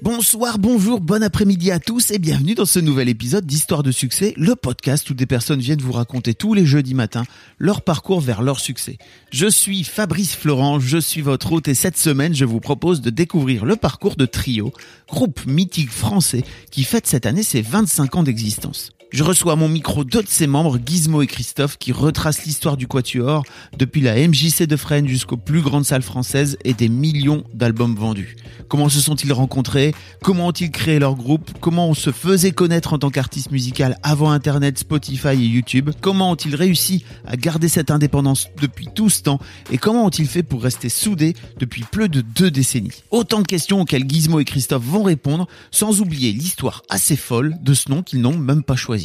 Bonsoir, bonjour, bon après-midi à tous et bienvenue dans ce nouvel épisode d'Histoire de succès, le podcast où des personnes viennent vous raconter tous les jeudis matins leur parcours vers leur succès. Je suis Fabrice Florent, je suis votre hôte et cette semaine je vous propose de découvrir le parcours de Trio, groupe mythique français qui fête cette année ses 25 ans d'existence. Je reçois à mon micro deux de ses membres, Gizmo et Christophe, qui retracent l'histoire du Quatuor depuis la MJC de Fresnes jusqu'aux plus grandes salles françaises et des millions d'albums vendus. Comment se sont-ils rencontrés? Comment ont-ils créé leur groupe? Comment on se faisait connaître en tant qu'artiste musical avant Internet, Spotify et YouTube? Comment ont-ils réussi à garder cette indépendance depuis tout ce temps? Et comment ont-ils fait pour rester soudés depuis plus de deux décennies? Autant de questions auxquelles Gizmo et Christophe vont répondre, sans oublier l'histoire assez folle de ce nom qu'ils n'ont même pas choisi.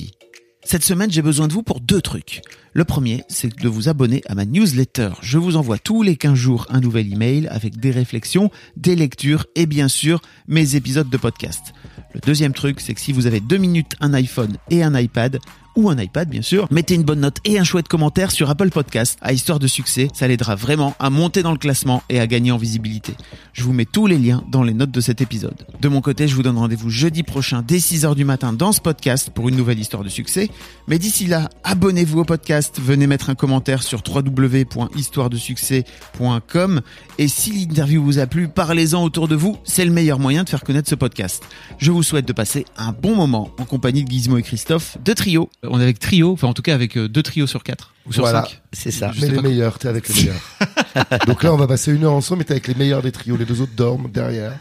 Cette semaine, j'ai besoin de vous pour deux trucs. Le premier, c'est de vous abonner à ma newsletter. Je vous envoie tous les 15 jours un nouvel email avec des réflexions, des lectures et bien sûr mes épisodes de podcast. Le deuxième truc, c'est que si vous avez deux minutes, un iPhone et un iPad, ou un iPad bien sûr, mettez une bonne note et un chouette commentaire sur Apple Podcast à Histoire de succès, ça l'aidera vraiment à monter dans le classement et à gagner en visibilité. Je vous mets tous les liens dans les notes de cet épisode. De mon côté, je vous donne rendez-vous jeudi prochain dès 6h du matin dans ce podcast pour une nouvelle histoire de succès. Mais d'ici là, abonnez-vous au podcast, venez mettre un commentaire sur www.histoiredesuccès.com et si l'interview vous a plu, parlez-en autour de vous, c'est le meilleur moyen de faire connaître ce podcast. Je vous souhaite de passer un bon moment en compagnie de Gizmo et Christophe de Trio. On est avec Trio, enfin en tout cas avec euh, deux trios sur quatre ou sur Voilà. cinq. C'est ça. Je mais les meilleurs, t'es avec les meilleurs. Donc là, on va passer une heure ensemble, mais t'es avec les meilleurs des trios. Les deux autres dorment derrière.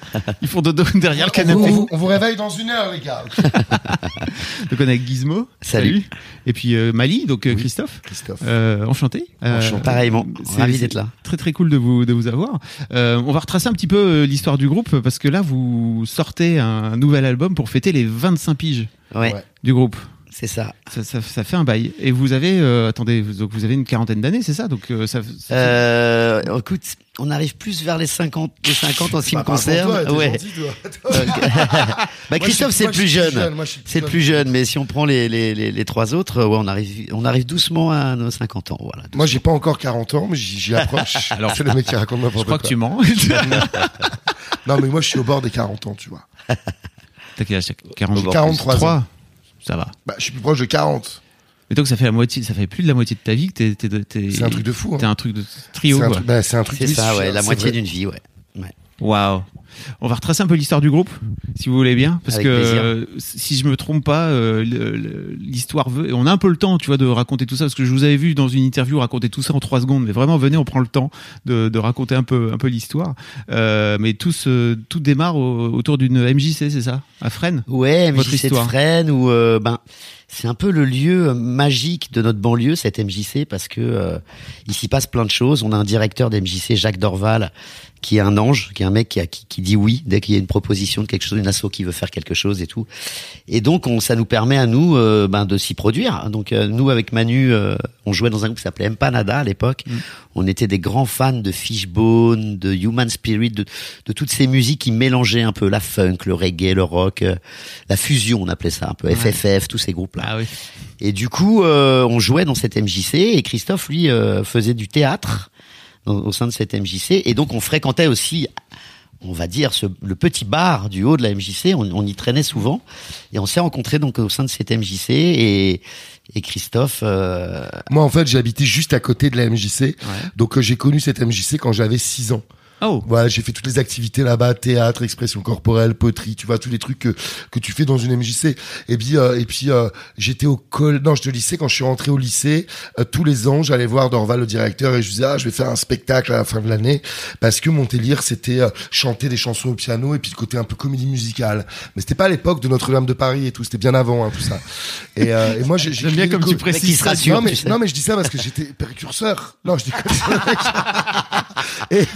Ils font dodo derrière le On vous, canapé. on vous- on vous réveille dans une heure, les gars. Donc on est avec Gizmo. Salut. Et puis euh, Mali, donc euh, Christophe. Christophe. Euh, enchanté. Euh, Enchanté. Pareillement. c'est- Ravi d'être là. Très très cool de vous de vous avoir. Euh, on va retracer un petit peu l'histoire du groupe parce que là vous sortez un nouvel album pour fêter les 25 piges Ouais. du groupe. C'est ça. Ça, ça, ça fait un bail. Et vous avez euh, attendez vous- donc vous avez une quarantaine d'années, c'est ça? Donc euh, ça, ça- Euh, écoute, on arrive plus vers les 50, les 50 en ce qui me Bah, par concerne. toi, ouais. gentil, toi. Bah, Moi, Christophe, c'est le plus jeune. Moi, je suis C'est le plus jeune, mais si on prend les, les, les, les trois autres, euh, ouais, on arrive, on arrive doucement à nos 50 ans. Voilà. Moi, j'ai pas encore 40 ans, mais j'y j'y approche. Alors, c'est le mec qui raconte je crois quoi. que tu mens. Non, mais moi, je suis au bord des 40 ans, tu vois. T'as quel âge? 40, J'ai 43 ans. Ça va. Bah, je suis plus proche de 40. Mais donc ça fait la moitié, ça fait plus de la moitié de ta vie que t'es, t'es, t'es- C'est un truc de fou. T'es Hein. un truc de trio. C'est un truc, bah, c'est un truc C'est ça, ouais, la moitié vrai. d'une vie, ouais. ouais. Waouh. On va retracer un peu l'histoire du groupe, si vous voulez bien, parce Avec que euh, si je me trompe pas, euh, l'histoire veut. On a un peu le temps, tu vois, de raconter tout ça, parce que je vous avais vu dans une interview raconter tout ça en trois secondes, mais vraiment, venez, on prend le temps de, de raconter un peu, un peu l'histoire. Euh, mais tout, se- tout démarre au- autour d'une MJC, c'est ça, à Fresnes? Ouais, Votre MJC de histoire. Fresnes où euh, ben c'est un peu le lieu euh, magique de notre banlieue cette MJC parce que euh, il s'y passe plein de choses. On a un directeur d'MJC Jacques Dorval qui est un ange, qui est un mec qui, a- qui, qui dit oui dès qu'il y a une proposition de quelque chose, une asso qui veut faire quelque chose et tout. Et donc on, ça nous permet à nous euh, ben, de s'y produire. Donc euh, nous avec Manu, euh, on jouait dans un groupe qui s'appelait Empanada à l'époque. On était des grands fans de Fishbone, de Human Spirit, de, de toutes ces musiques qui mélangeaient un peu la funk, le reggae, le rock, la fusion, on appelait ça un peu, FFF, tous ces groupes-là. Ah oui. Et du coup, euh, on jouait dans cette MJC et Christophe, lui, euh, faisait du théâtre dans- au sein de cette MJC. Et donc, on fréquentait aussi, on va dire, ce, le petit bar du haut de la MJC. On, on y traînait souvent. Et on s'est rencontrés donc au sein de cette MJC. Et, et Christophe, euh, Moi, en fait, j'ai habité juste à côté de la MJC. Donc, euh, j'ai connu cette MJC quand j'avais 6 ans. Oh. Voilà, j'ai fait toutes les activités là-bas, théâtre, expression corporelle, poterie, tu vois, tous les trucs que, que tu fais dans une MJC. Et puis, euh, et puis euh, j'étais au col, non, j'étais au lycée. Quand je suis rentré au lycée, euh, tous les ans, j'allais voir Dorval, le directeur, et je disais, ah, je vais faire un spectacle à la fin de l'année. Parce que mon délire, c'était euh, chanter des chansons au piano et puis le côté un peu comédie musicale. Mais c'était pas à l'époque de Notre-Dame de Paris et tout, c'était bien avant, hein, tout ça. Et, euh, et moi, j'ai bien comme tu précises. ça. rassure. non mais, tu sais. non mais je dis ça parce que j'étais précurseur. Non, je dis comme ça. Et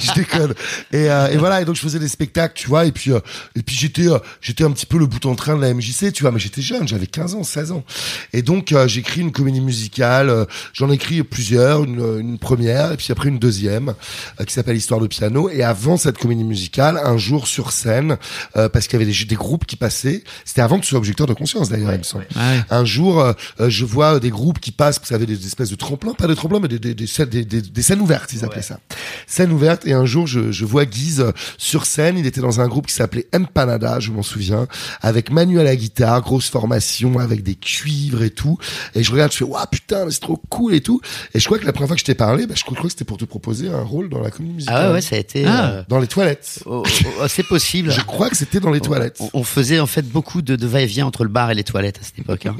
je déconne. Et, euh, et voilà, et donc je faisais des spectacles, tu vois, et puis euh, et puis j'étais euh, j'étais un petit peu le bout en train de la MJC, tu vois, mais j'étais jeune, j'avais 15 ans, 16 ans. Et donc euh, j'écris une comédie musicale, euh, j'en ai écrit plusieurs, une, une première et puis après une deuxième euh, qui s'appelle Histoire de piano et avant cette comédie musicale, un jour sur scène euh, parce qu'il y avait des, des groupes qui passaient, c'était avant que tu sois objecteur de conscience d'ailleurs, il me semble. Ouais. Un jour, je vois des groupes qui passent, vous savez, des espèces de tremplins, pas des tremplins, mais des, des, des, des- des scènes ouvertes, ils appelaient ça. Scènes ouvertes. Et un jour, je, je vois Guise sur scène. Il était dans un groupe qui s'appelait Empanada, je m'en souviens, avec Manu à la guitare, grosse formation, avec des cuivres et tout. Et je regarde, je fais, waouh, putain, mais c'est trop cool et tout. Et je crois que la première fois que je t'ai parlé, bah, je crois que c'était pour te proposer un rôle dans la comédie musicale. Ah ouais, ouais, ça a été. Ah. euh, Dans les toilettes. oh, oh, oh, c'est possible. Je crois que c'était dans les toilettes. On, on faisait en fait beaucoup de, de va-et-vient entre le bar et les toilettes à cette époque. Hein.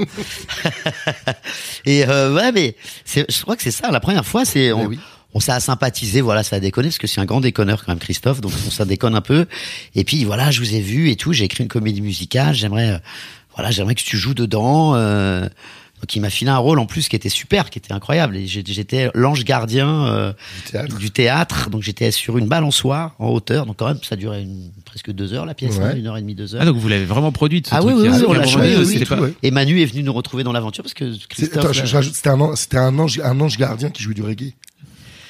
et euh, ouais, mais je crois que c'est ça. La première fois, c'est on, Mais oui. On s'est sympathisé, voilà, ça a déconné parce que c'est un grand déconneur quand même, Christophe. Donc on ça déconne un peu. Et puis voilà, je vous ai vu et tout. J'ai écrit une comédie musicale. J'aimerais, euh, voilà, j'aimerais que tu joues dedans. Euh, donc il m'a filé un rôle en plus qui était super, qui était incroyable. Et j'étais l'ange gardien euh, Du théâtre. du théâtre. Donc j'étais sur une balançoire en hauteur. Donc quand même, ça durait une, presque deux heures la pièce, Ouais. hein, une heure et demie, deux heures. Ah donc vous l'avez vraiment produite ce Ah oui, truc. oui, a oui, on l'a joué, oui, pas- ouais. Et Manu est venu nous retrouver dans l'aventure parce que C'est- Christophe. attends, je, je euh, rajoute, c'était un, an- c'était un ange, un ange gardien qui jouait du reggae.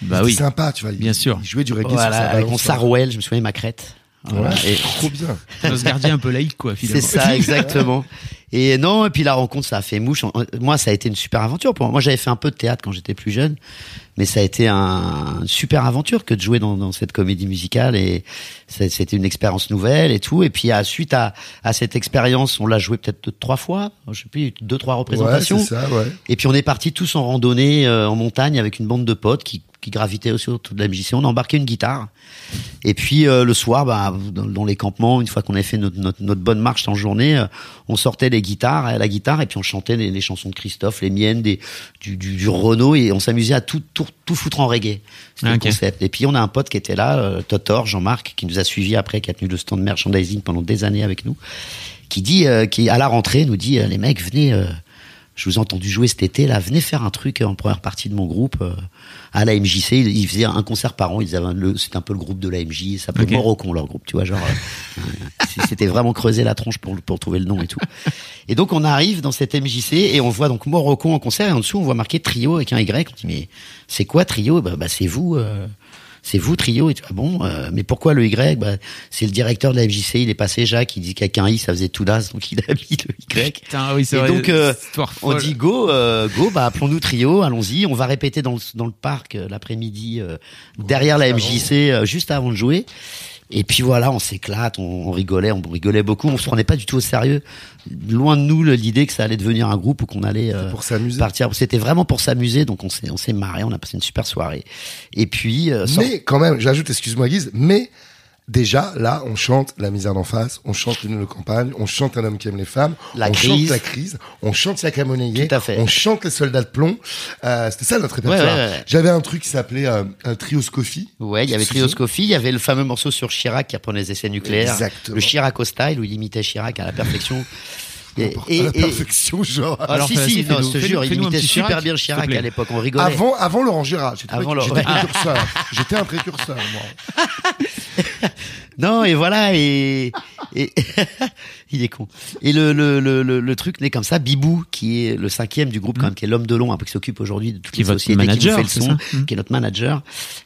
Bah oui. sympa, tu vois. Bien il, sûr. Il jouait du reggae voilà, sur sa avec mon. Sarouel, je me souviens ma crête. Voilà, Ouais, et- trop bien. On se gardien un peu laïque quoi C'est finalement. ça, exactement. Et non, et puis la rencontre, ça a fait mouche. En- Moi, ça a été une super aventure pour moi. Moi, j'avais fait un peu de théâtre quand j'étais plus jeune, mais ça a été un, une super aventure que de jouer dans, dans cette comédie musicale. Et c'était une expérience nouvelle et tout. Et puis, à, suite à, à cette expérience, on l'a joué peut-être deux, trois fois. Je sais plus, deux, trois Ouais, représentations. c'est ça, ouais. Et puis on est parti tous en randonnée euh, en montagne avec une bande de potes qui, qui gravitaient aussi autour de la MJC. On a embarqué une guitare. Et puis euh, le soir, bah, dans, dans les campements, une fois qu'on avait fait notre, notre, notre bonne marche en journée, euh, on sortait les guitares, la guitare, et puis on chantait les, les chansons de Christophe, les miennes, des, du, du, du Renault, et on s'amusait à tout, tout, tout foutre en reggae. C'était Ah, le ok. concept. Et puis on a un pote qui était là, euh, Totor, Jean-Marc, qui nous a suivis après, qui a tenu le stand merchandising pendant des années avec nous, qui dit, euh, qui à la rentrée nous dit, euh, les mecs, venez. euh, je vous ai entendu jouer cet été, là, venez faire un truc en première partie de mon groupe euh, à la MJC. Ils, ils faisaient un concert par an. Ils avaient c'était un peu le groupe de la MJ. Ça s'appelait. Morocon leur groupe, tu vois, genre. euh, c'était vraiment creuser la tronche pour pour trouver le nom et tout. Et donc on arrive dans cette MJC et on voit donc Morocon en concert et en dessous on voit marqué trio avec un Y. On dit mais c'est quoi trio? Bah, bah, c'est vous. euh, c'est vous trio et tout. Ah bon, euh, mais pourquoi le Y? Bah, C'est le directeur de la MJC, il est passé Jacques, il dit qu'avec un I ça faisait tout das, donc il a mis le Y. Putain, oui, Et vrai. donc, euh, On dit go, euh, go, bah appelons-nous trio, allons-y. On va répéter dans le, dans le parc euh, l'après-midi euh, derrière la MJC, euh, juste avant de jouer. Et puis voilà, on s'éclate, on, on rigolait, on rigolait beaucoup, on se prenait pas du tout au sérieux. Loin de nous l'idée que ça allait devenir un groupe ou qu'on allait euh, Pour partir. C'était vraiment pour s'amuser, donc on s'est on s'est marré, on a passé une super soirée. Et puis euh, sans- Mais quand même, j'ajoute, excuse-moi Guise, mais déjà là, on chante la misère d'en face, on chante l'une de campagne, on chante un homme qui aime les femmes, La on crise. chante la crise, on chante à fait. on chante les soldats de plomb. Euh, C'était ça notre répertoire. Ouais, ouais, ouais. J'avais un truc qui s'appelait euh, un trio Scoffy. Ouais, il y avait Tu te Trio souviens Scoffy, il y avait le fameux morceau sur Chirac qui reprenait les essais nucléaires. Exactement. Le Chirac au style où il imitait Chirac à la perfection. Et, à la perfection, genre. Ah, Alors, si, si, non, je te jure, il un imitait super Chirac, bien Chirac à l'époque, on rigolait. Avant, avant Laurent Gérard, j'étais Avant Laurent- j'étais précurseur. J'étais un précurseur, moi. Non, et voilà, et, et il est con. Et le, le, le, le, le truc naît comme ça. Bibou, qui est le cinquième du groupe, quand même, qui est l'homme de long, qui s'occupe aujourd'hui de toutes Qui les sociétés manager, qui nous fait le son, Mhm. qui est notre manager.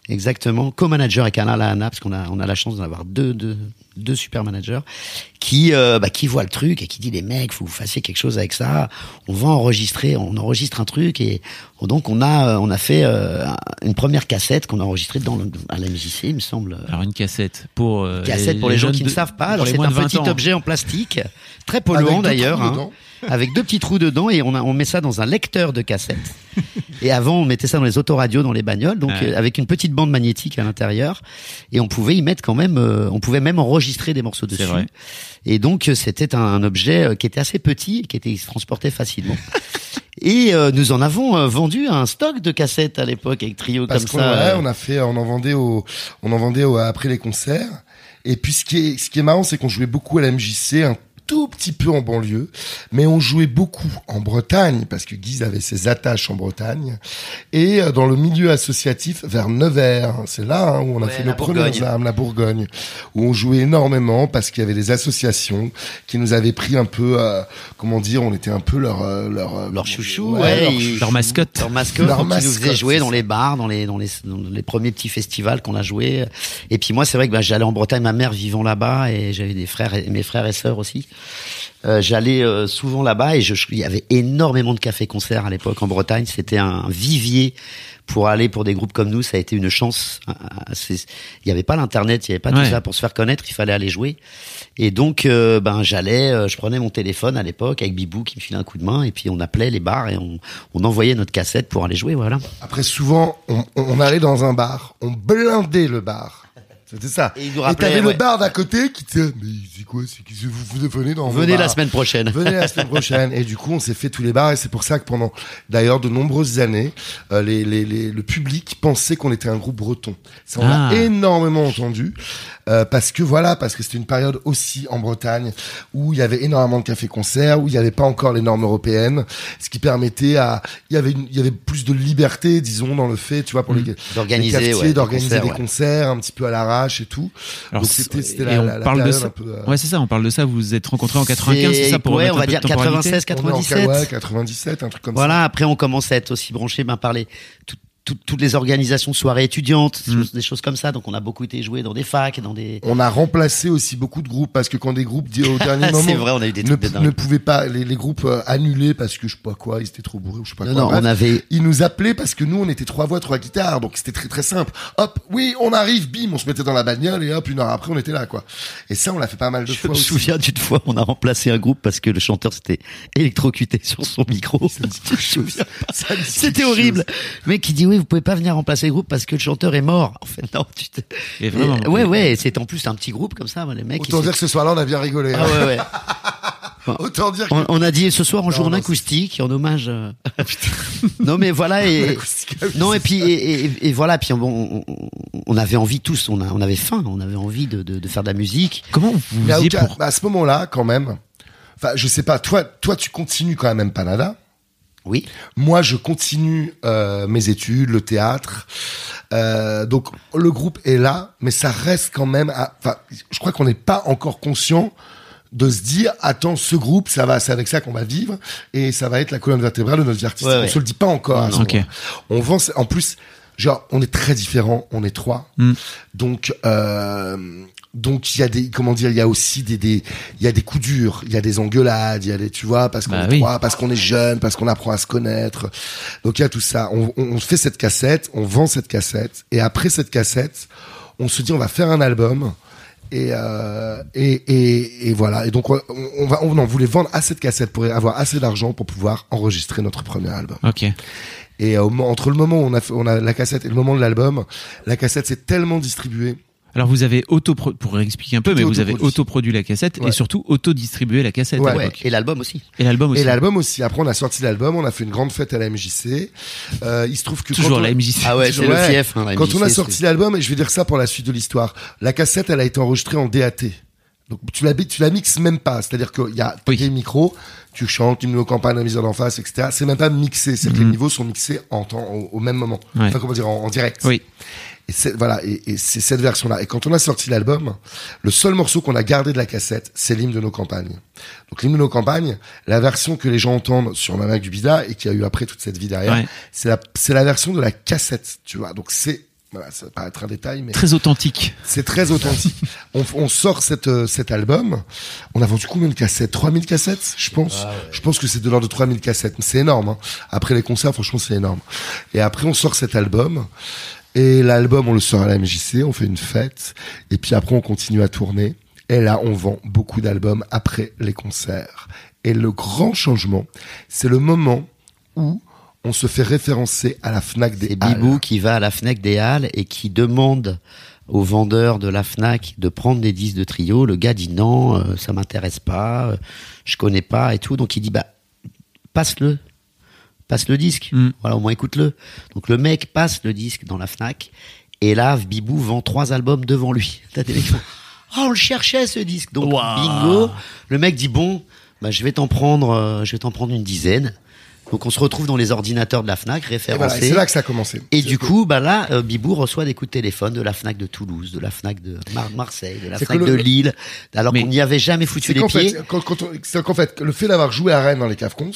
Exactement. Co-manager avec Alain Lahana, parce qu'on a, on a la chance d'en avoir deux, deux, deux super managers, qui, euh, bah, qui voit le truc et qui dit, les mecs, faut que vous fassiez quelque chose avec ça. On va enregistrer, on enregistre un truc et donc on a, euh, on a fait euh, une première cassette qu'on a enregistrée dans le, à la MJC, il me semble. Alors une cassette pour euh, Cassette pour les gens qui ne savent pas. Alors les c'est un de 20 petit ans. objet en plastique, très polluant d'ailleurs, hein. Avec deux petits trous dedans et on, a- on met ça dans un lecteur de cassette. et avant on mettait ça dans les autoradios, dans les bagnoles, donc Ouais. euh, avec une petite bande magnétique à l'intérieur et on pouvait y mettre quand même, euh, on pouvait même enregistrer des morceaux dessus. vrai. Et donc euh, c'était un, un objet euh, qui était assez petit, et qui était qui se transportait facilement. Et euh, nous en avons euh, vendu un stock de cassettes à l'époque avec Trio Parce comme ça. ouais, euh, on a fait, on en vendait au, on en vendait au- après les concerts. Et puis ce qui est, ce qui est marrant, c'est qu'on jouait beaucoup à la MJC, un tout petit peu en banlieue, mais on jouait beaucoup en Bretagne parce que Guise avait ses attaches en Bretagne et euh, dans le milieu associatif vers Nevers. C'est là hein, où on a Ouais, fait premier Bourgogne. examen, la Bourgogne, où on jouait énormément parce qu'il y avait des associations qui nous avaient pris un peu, euh, comment dire, on était un peu leur leur euh, Leur chouchou, ouais, ouais, leur chouchou. Leur mascotte. Leur mascotte, Leur qui nous mascotte, faisait jouer dans les bars, dans les, dans les, dans les premiers petits festivals qu'on a joué. Et puis moi, c'est vrai que bah, j'allais en Bretagne, ma mère vivant là-bas, et j'avais des frères, et, mes frères et sœurs aussi. Euh, j'allais euh, souvent là-bas et je, il y avait énormément de cafés-concerts à l'époque en Bretagne. C'était un vivier pour aller pour des groupes comme nous. Ça a été une chance. Euh, c'est- Il n'y avait pas l'internet, il n'y avait pas Ouais. tout ça pour se faire connaître. Il fallait aller jouer. Et donc, euh, ben j'allais, euh, je prenais mon téléphone à l'époque avec Bibou qui me filait un coup de main et puis on appelait les bars et on, on envoyait notre cassette pour aller jouer. Voilà. Après, souvent, on, on allait dans un bar, on blindait le bar. C'était ça. Et il nous rappelait, t'avais ouais. le bar d'à côté qui disait, mais c'est quoi, c'est que vous, vous venez dans Venez la semaine prochaine. Venez la semaine prochaine. Et du coup, on s'est fait tous les bars et c'est pour ça que pendant, d'ailleurs, de nombreuses années, euh, les, les, les- le public pensait qu'on était un groupe breton. Ça, on Ah. l'a énormément entendu. euh, parce que voilà, parce que c'était une période aussi en Bretagne où il y avait énormément de cafés-concerts, où il n'y avait pas encore les normes européennes, ce qui permettait à, il y avait, une- il y avait plus de liberté, disons, dans le fait, tu vois, pour les, les Mmh. D'organiser, ouais, des d'organiser concerts, des ouais. concerts un petit peu à l'arrache et tout. Alors, Donc c'était, c'est- c'était et la, on la, la parle de période ça. un peu. euh, Ouais, c'est ça, on parle de ça. Vous vous êtes rencontrés en 95, c'est ça pour ouais, on un va dire de temporalité 96, on est en 97. ouais, 97, un truc comme ça. Voilà, après on commence à être aussi branché ben, par les, tout- tout- toutes les organisations de soirées étudiantes, des Mm. choses- des choses comme ça. Donc on a beaucoup été joué dans des facs, dans des... On a remplacé aussi beaucoup de groupes parce que quand des groupes au dernier moment C'est vrai, on a eu des ne, de ne pouvaient pas les, les groupes euh, annulés parce que je sais pas quoi, ils étaient trop bourrés ou je sais pas Non, quoi. non, Bref, on avait... Ils nous appelaient parce que nous on était trois voix, trois guitares, donc c'était très très simple. Hop, oui, on arrive, bim, on se mettait dans la bagnole et hop, une heure après on était là quoi. Et ça on l'a fait pas mal de Je fois me aussi. souviens d'une fois, on a remplacé un groupe parce que le chanteur s'était électrocuté sur son micro. Je me me C'était horrible. mec qui dit oui, vous pouvez pas venir remplacer le groupe parce que le chanteur est mort. En fait, non, tu te... Et vraiment. Et- ouais, ouais, et c'est en plus un petit groupe comme ça, les mecs. Autant dire que ce soir-là on a bien rigolé. Ah hein. ouais. Autant dire que On, on a dit ce soir on joue en acoustique en hommage. euh, non mais voilà et ah oui, non et puis et, et- et voilà puis bon, on, on avait envie tous on, a, on avait faim on avait envie de, de, de faire de la musique. Comment vous Mais à, pour bah, à ce moment-là, quand même, enfin, je sais pas, toi, toi, tu continues quand même Empanada. Oui. Moi, je continue euh, mes études, le théâtre. Euh, donc, le groupe est là, mais ça reste quand même. à- Enfin, je crois qu'on n'est pas encore conscient de se dire, attends, ce groupe, ça va, c'est avec ça qu'on va vivre, et ça va être la colonne vertébrale de notre vie artistique. Ouais, on se le dit pas encore. à ce Ok. moment-là. On vend, en plus, genre, on est très différents. On est trois, Mm. donc. Euh, donc il y a des comment dire il y a aussi des des il y a des coups durs il y a des engueulades il y a des tu vois parce qu'on Bah est oui. trois parce qu'on est jeune parce qu'on apprend à se connaître donc il y a tout ça on, on, fait cette cassette on vend cette cassette et après cette cassette on se dit on va faire un album et euh, et, et et voilà et donc on, on va on, en voulait vendre à cette cassette pour avoir assez d'argent pour pouvoir enregistrer notre premier album Ok. et euh, entre le moment où on a on a la cassette et le moment de l'album la cassette s'est tellement distribuée Alors vous avez auto pour expliquer un peu, Tout mais vous avez autoproduit. la cassette Ouais. et surtout auto-distribué la cassette Ouais. à Ouais, l'époque. et l'album aussi. Et l'album aussi. Et l'album aussi. Après, on a sorti l'album, on a fait une grande fête à la MJC. Euh, il se trouve que Toujours on- la MJC. Ah ouais, Toujours, c'est le fief. Hein, la Quand on a sorti l'album, et je vais dire ça pour la suite de l'histoire, la cassette, elle a été enregistrée en DAT. Donc tu la, tu la mixes même pas. C'est-à-dire qu'il y a Oui. des micros, tu chantes, tu nos campagnes, la mise en face, etc. C'est même pas mixé. C'est que les niveaux sont mixés en temps, au, au même moment. Mhm. Ouais. Enfin, comment dire, en, en direct. Oui. Et c'est, voilà, et, et c'est cette version-là. Et quand on a sorti l'album, le seul morceau qu'on a gardé de la cassette, c'est l'hymne de nos campagnes. Donc l'hymne de nos campagnes, la version que les gens entendent sur Mamac du Bida et qui a eu après toute cette vie derrière, Ouais. c'est la, c'est la version de la cassette, tu vois. Donc c'est, voilà, ça va paraître un détail, mais Très authentique. c'est très authentique. on, on sort cette, euh, cet album. On a vendu combien de cassettes? 3000 cassettes, je pense. Je pense que c'est de l'ordre de 3000 cassettes. C'est énorme. hein. Après les concerts, franchement, c'est énorme. Et après, on sort cet album. Et l'album, on le sort à la MJC, on fait une fête. Et puis après, on continue à tourner. Et là, on vend beaucoup d'albums après les concerts. Et le grand changement, c'est le moment où on se fait référencer à la Fnac des Halles. Bibou qui va à la Fnac des Halles et qui demande au vendeur de la Fnac de prendre des disques de trio. Le gars dit non, euh, ça m'intéresse pas, euh, je connais pas et tout. Donc il dit bah passe-le, passe le disque. Mm. Voilà, au moins écoute-le. Donc le mec passe le disque dans la Fnac et là Bibou vend trois albums devant lui. T'as des mecs oh, on le cherchait ce disque. Donc bingo. Le mec dit bon, bah je vais t'en prendre, euh, je vais t'en prendre une dizaine. Donc on se retrouve dans les ordinateurs de la Fnac voilà, référencés. c'est là que ça a commencé. Et du coup, bah là, euh, Bibou reçoit des coups de téléphone de la Fnac de Toulouse, de la Fnac de Mar- Marseille, de la Fnac de le- Lille, alors qu'on n'y avait jamais foutu les pieds. c'est qu'en fait, le fait d'avoir joué à Rennes dans les caves cons,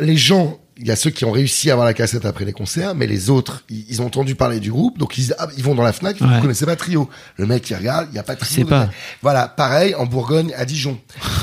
les gens, il y a ceux qui ont réussi à avoir la cassette après les concerts, mais les autres, ils, ils ont entendu parler du groupe, donc ils, ah, ils vont dans la Fnac, Ouais. vous connaissez pas Trio. Le mec, il regarde, il y a pas Trio. pas. Voilà, pareil en Bourgogne, à Dijon.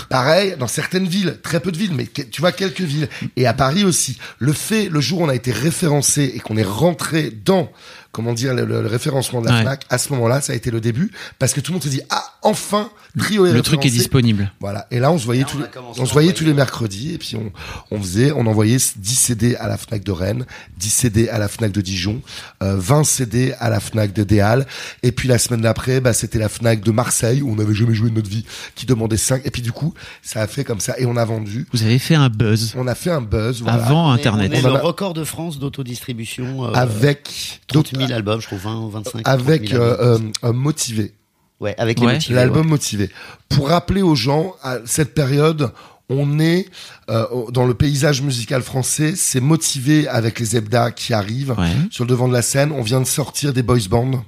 pareil dans certaines villes, très peu de villes, mais tu vois quelques villes. Et à Paris aussi. Le fait, le jour où on a été référencé et qu'on est rentré dans comment dire le, le- le référencement de la Ouais. Fnac, à ce moment-là, ça a été le début, parce que tout le monde se dit ah enfin Trio est Le truc est disponible. Voilà. Et là, on se voyait Là, tous on on se voyait tous les mercredis et puis on, on faisait, on envoyait 10 CD à la Fnac de Rennes, 10 CD à la Fnac de Dijon, euh, 20 CD à la Fnac de Déal. Et puis la semaine d'après, bah, c'était la Fnac de Marseille où on n'avait jamais joué de notre vie, qui demandait 5. Et puis du coup, ça a fait comme ça et on a vendu. Vous avez fait un buzz On a fait un buzz. Voilà. avant On est- Internet. On est On en le a- record de France d'autodistribution. euh, avec 30 000 d'autres- albums, je trouve, 20 ou 25. 30 avec 000 euh, euh, euh, motivé. ouais, avec les ouais. motivés, L'album ouais. motivé. Pour rappeler aux gens, à cette période, on est euh, dans le paysage musical français, c'est motivé avec les Zebda qui arrivent Ouais. sur le devant de la scène. On vient de sortir des boys bands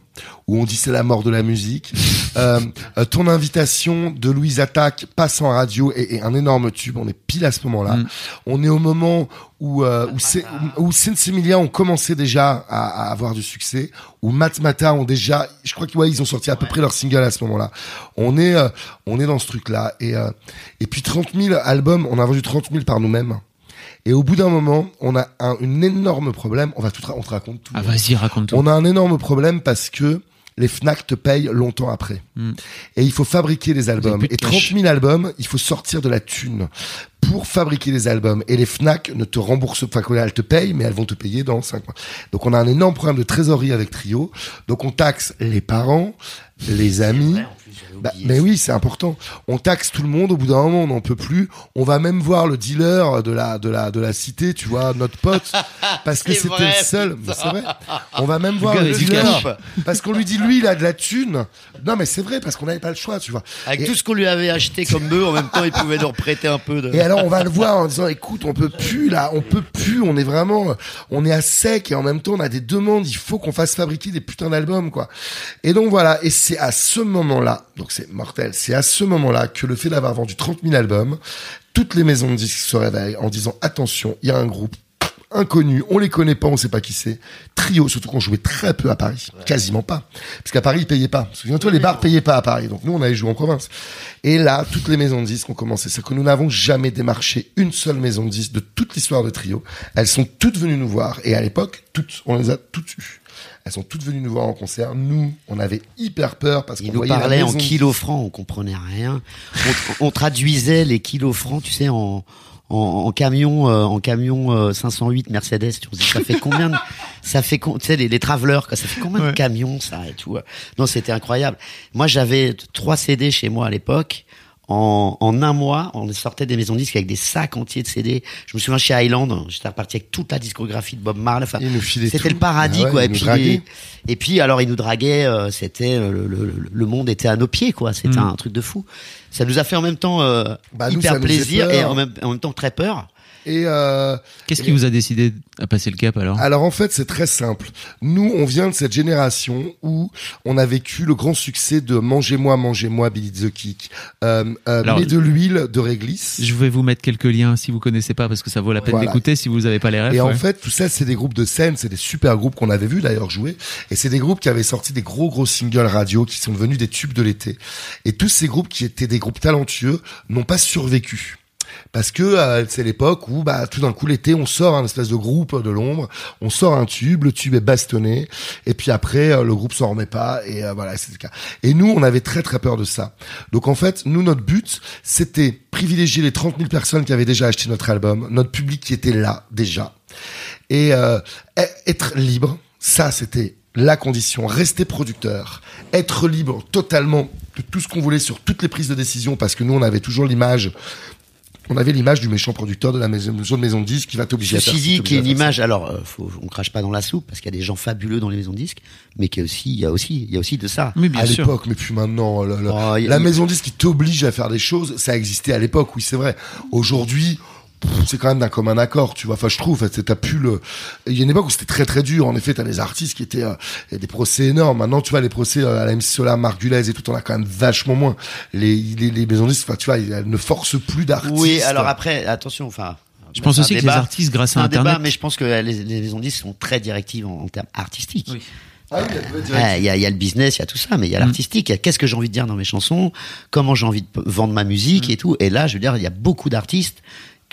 où on dit c'est la mort de la musique. euh, euh, ton invitation de Louise Attaque passe en radio et, et un énorme tube. On est pile à ce moment-là. Mm. On est au moment où euh, où, c'est- où, Sensimilia ont commencé déjà à, à avoir du succès, où Matmata ont déjà, je crois qu'ils ouais, ils ont sorti à peu près leur single à ce moment-là. On est euh, on est dans ce truc-là et euh, et puis 30 000 albums, on a vendu 30 000 par nous-mêmes. Et au bout d'un moment, on a un, un énorme problème. On va tout, ra- on te raconte tout. Ah vas-y, raconte tout. On a un énorme problème parce que les Fnac te payent longtemps après. Mm. Et il faut fabriquer les albums. Et 30 cash. 000 albums, il faut sortir de la thune pour fabriquer les albums. Et les Fnac ne te remboursent pas, quoi, elles te payent, mais elles vont te payer dans 5 mois. Donc on a un énorme problème de trésorerie avec Trio. Donc on taxe les parents, les amis. Bah, mais oui, c'est important. On taxe tout le monde. Au bout d'un moment, on n'en peut plus. On va même voir le dealer de la de la de la cité, tu vois, notre pote, parce que c'était le seul. Mais c'est vrai. On va même voir le dealer parce qu'on lui dit lui, il a de la thune. Non, mais c'est vrai parce qu'on n'avait pas le choix, tu vois. Avec Et- tout ce qu'on lui avait acheté comme bœuf, en même temps, il pouvait nous reprêter un peu de. Et alors on va le voir en disant écoute on peut plus là on peut plus on est vraiment on est à sec et en même temps on a des demandes il faut qu'on fasse fabriquer des putains d'albums quoi et donc voilà et c'est à ce moment là donc c'est mortel. C'est à ce moment là que le fait d'avoir vendu 30 000 albums. Toutes les maisons de disques se réveillent en disant attention il y a un groupe inconnu, on les connaît pas, on sait pas qui c'est. Trio, surtout qu'on jouait très peu à Paris, quasiment pas, parce qu'à Paris ils payaient pas. Souviens-toi, les bars payaient pas à Paris, donc nous on allait jouer en province. Et là, toutes les maisons de disques ont commencé. C'est que nous n'avons jamais démarché une seule maison de disques de toute l'histoire de Trio. Elles sont toutes venues nous voir, et à l'époque, toutes, on les a toutes eues. Elles sont toutes venues nous voir en concert. Nous, on avait hyper peur parce qu'on nous parlait en kilos francs, on comprenait rien. On, on traduisait les kilos francs, tu sais, en, en, en camion, euh, en camion euh, 508 Mercedes. Tu dis, ça fait combien de, ça fait, tu sais, les, les travelers, quoi, ça fait combien Ouais. de camions, ça, et tout. euh. Non, c'était incroyable. Moi, j'avais trois CD chez moi à l'époque. En, en un mois, on sortait des maisons de disques avec des sacs entiers de CD. Je me souviens chez Highland, j'étais reparti avec toute la discographie de Bob Marley. Enfin, Il nous filait c'était tout. le paradis, Ah ouais, quoi. Et puis, draguait. et puis, alors, il nous draguait, euh, c'était, euh, le, le, le monde était à nos pieds, quoi. C'était Mm. un truc de fou. Ça nous a fait en même temps euh, Bah, hyper nous plaisir et en même, en même temps très peur. Et euh, Qu'est-ce qui vous a décidé à passer le cap alors? Alors en fait, c'est très simple. Nous, on vient de cette génération où on a vécu le grand succès de Mangez-moi, mangez-moi, Billy the Kick. Euh, euh, Alors, mets de l'huile de réglisse. Je vais vous mettre quelques liens si vous connaissez pas parce que ça vaut la peine Voilà. d'écouter si vous avez pas les rêves. Et en fait, tout ça, c'est des groupes de scène, c'est des super groupes qu'on avait vus d'ailleurs jouer. Et c'est des groupes qui avaient sorti des gros gros singles radio qui sont devenus des tubes de l'été. Et tous ces groupes qui étaient des groupes talentueux n'ont pas survécu. Parce que euh, c'est l'époque où bah tout d'un coup l'été on sort un espèce de groupe de l'ombre, on sort un tube, le tube est bastonné et puis après euh, le groupe s'en remet pas et euh, voilà c'est le cas. Et nous on avait très très peur de ça. Donc en fait nous notre but c'était privilégier les 30 000 personnes qui avaient déjà acheté notre album, notre public qui était là déjà et euh, e- être libre, ça c'était la condition. Rester producteur, être libre totalement de tout ce qu'on voulait sur toutes les prises de décision, parce que nous on avait toujours l'image on avait l'image du méchant producteur de la maison, de maison de disques qui va t'obliger à faire Ceci qui est à une faire ça. image. Alors, euh, faut, on crache pas dans la soupe parce qu'il y a des gens fabuleux dans les maisons de disques, mais qu'il y a aussi, il y a aussi, il y a aussi de ça. Oui, bien à l'époque, mais plus maintenant. le- le- Oh, a- la maison de disques qui t'oblige à faire des choses, ça existait à l'époque, oui, c'est vrai. Aujourd'hui, c'est quand même d'un commun accord, tu vois. Enfin, je trouve, t'as plus le. Il y a une époque où c'était très très dur. En effet, t'as des artistes qui étaient, euh, il y a des procès énormes. Maintenant, tu vois, les procès euh, à la MC Solar, Marc Gulez et tout, on a quand même vachement moins. Les les, les maisons de disques, enfin, tu vois, elles ne forcent plus d'artistes. Oui, alors après, attention, enfin. Je pense aussi que les artistes, grâce C'est à un débat, Internet. mais je pense que les, les maisons de disques sont très directives en, en termes artistiques. Oui. Ah oui, il y a Ah, directives. Il y, a, il y a le business, il y a tout ça, mais il y a l'artistique. Il y a qu'est-ce que j'ai envie de dire dans mes chansons, comment j'ai envie de vendre ma musique et tout. Et là, je veux dire, il y a beaucoup d'artistes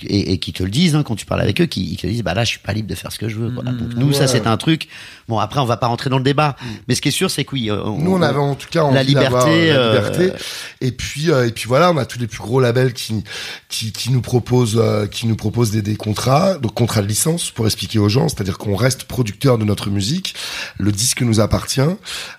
et, et qui te le disent hein, quand tu parles avec eux, qui, qui te disent bah là, je suis pas libre de faire ce que je veux. Voilà. Donc nous, ça c'est un truc. Bon, après, on va pas rentrer dans le débat, mais ce qui est sûr, c'est que oui, euh, Nous, on avait en tout cas envie la liberté, euh, la euh, liberté. Et puis, euh, et puis voilà, on a tous les plus gros labels qui qui, qui nous proposent euh, qui nous proposent des, des contrats, donc contrats de licence pour expliquer aux gens, c'est-à-dire qu'on reste producteur de notre musique, le disque nous appartient,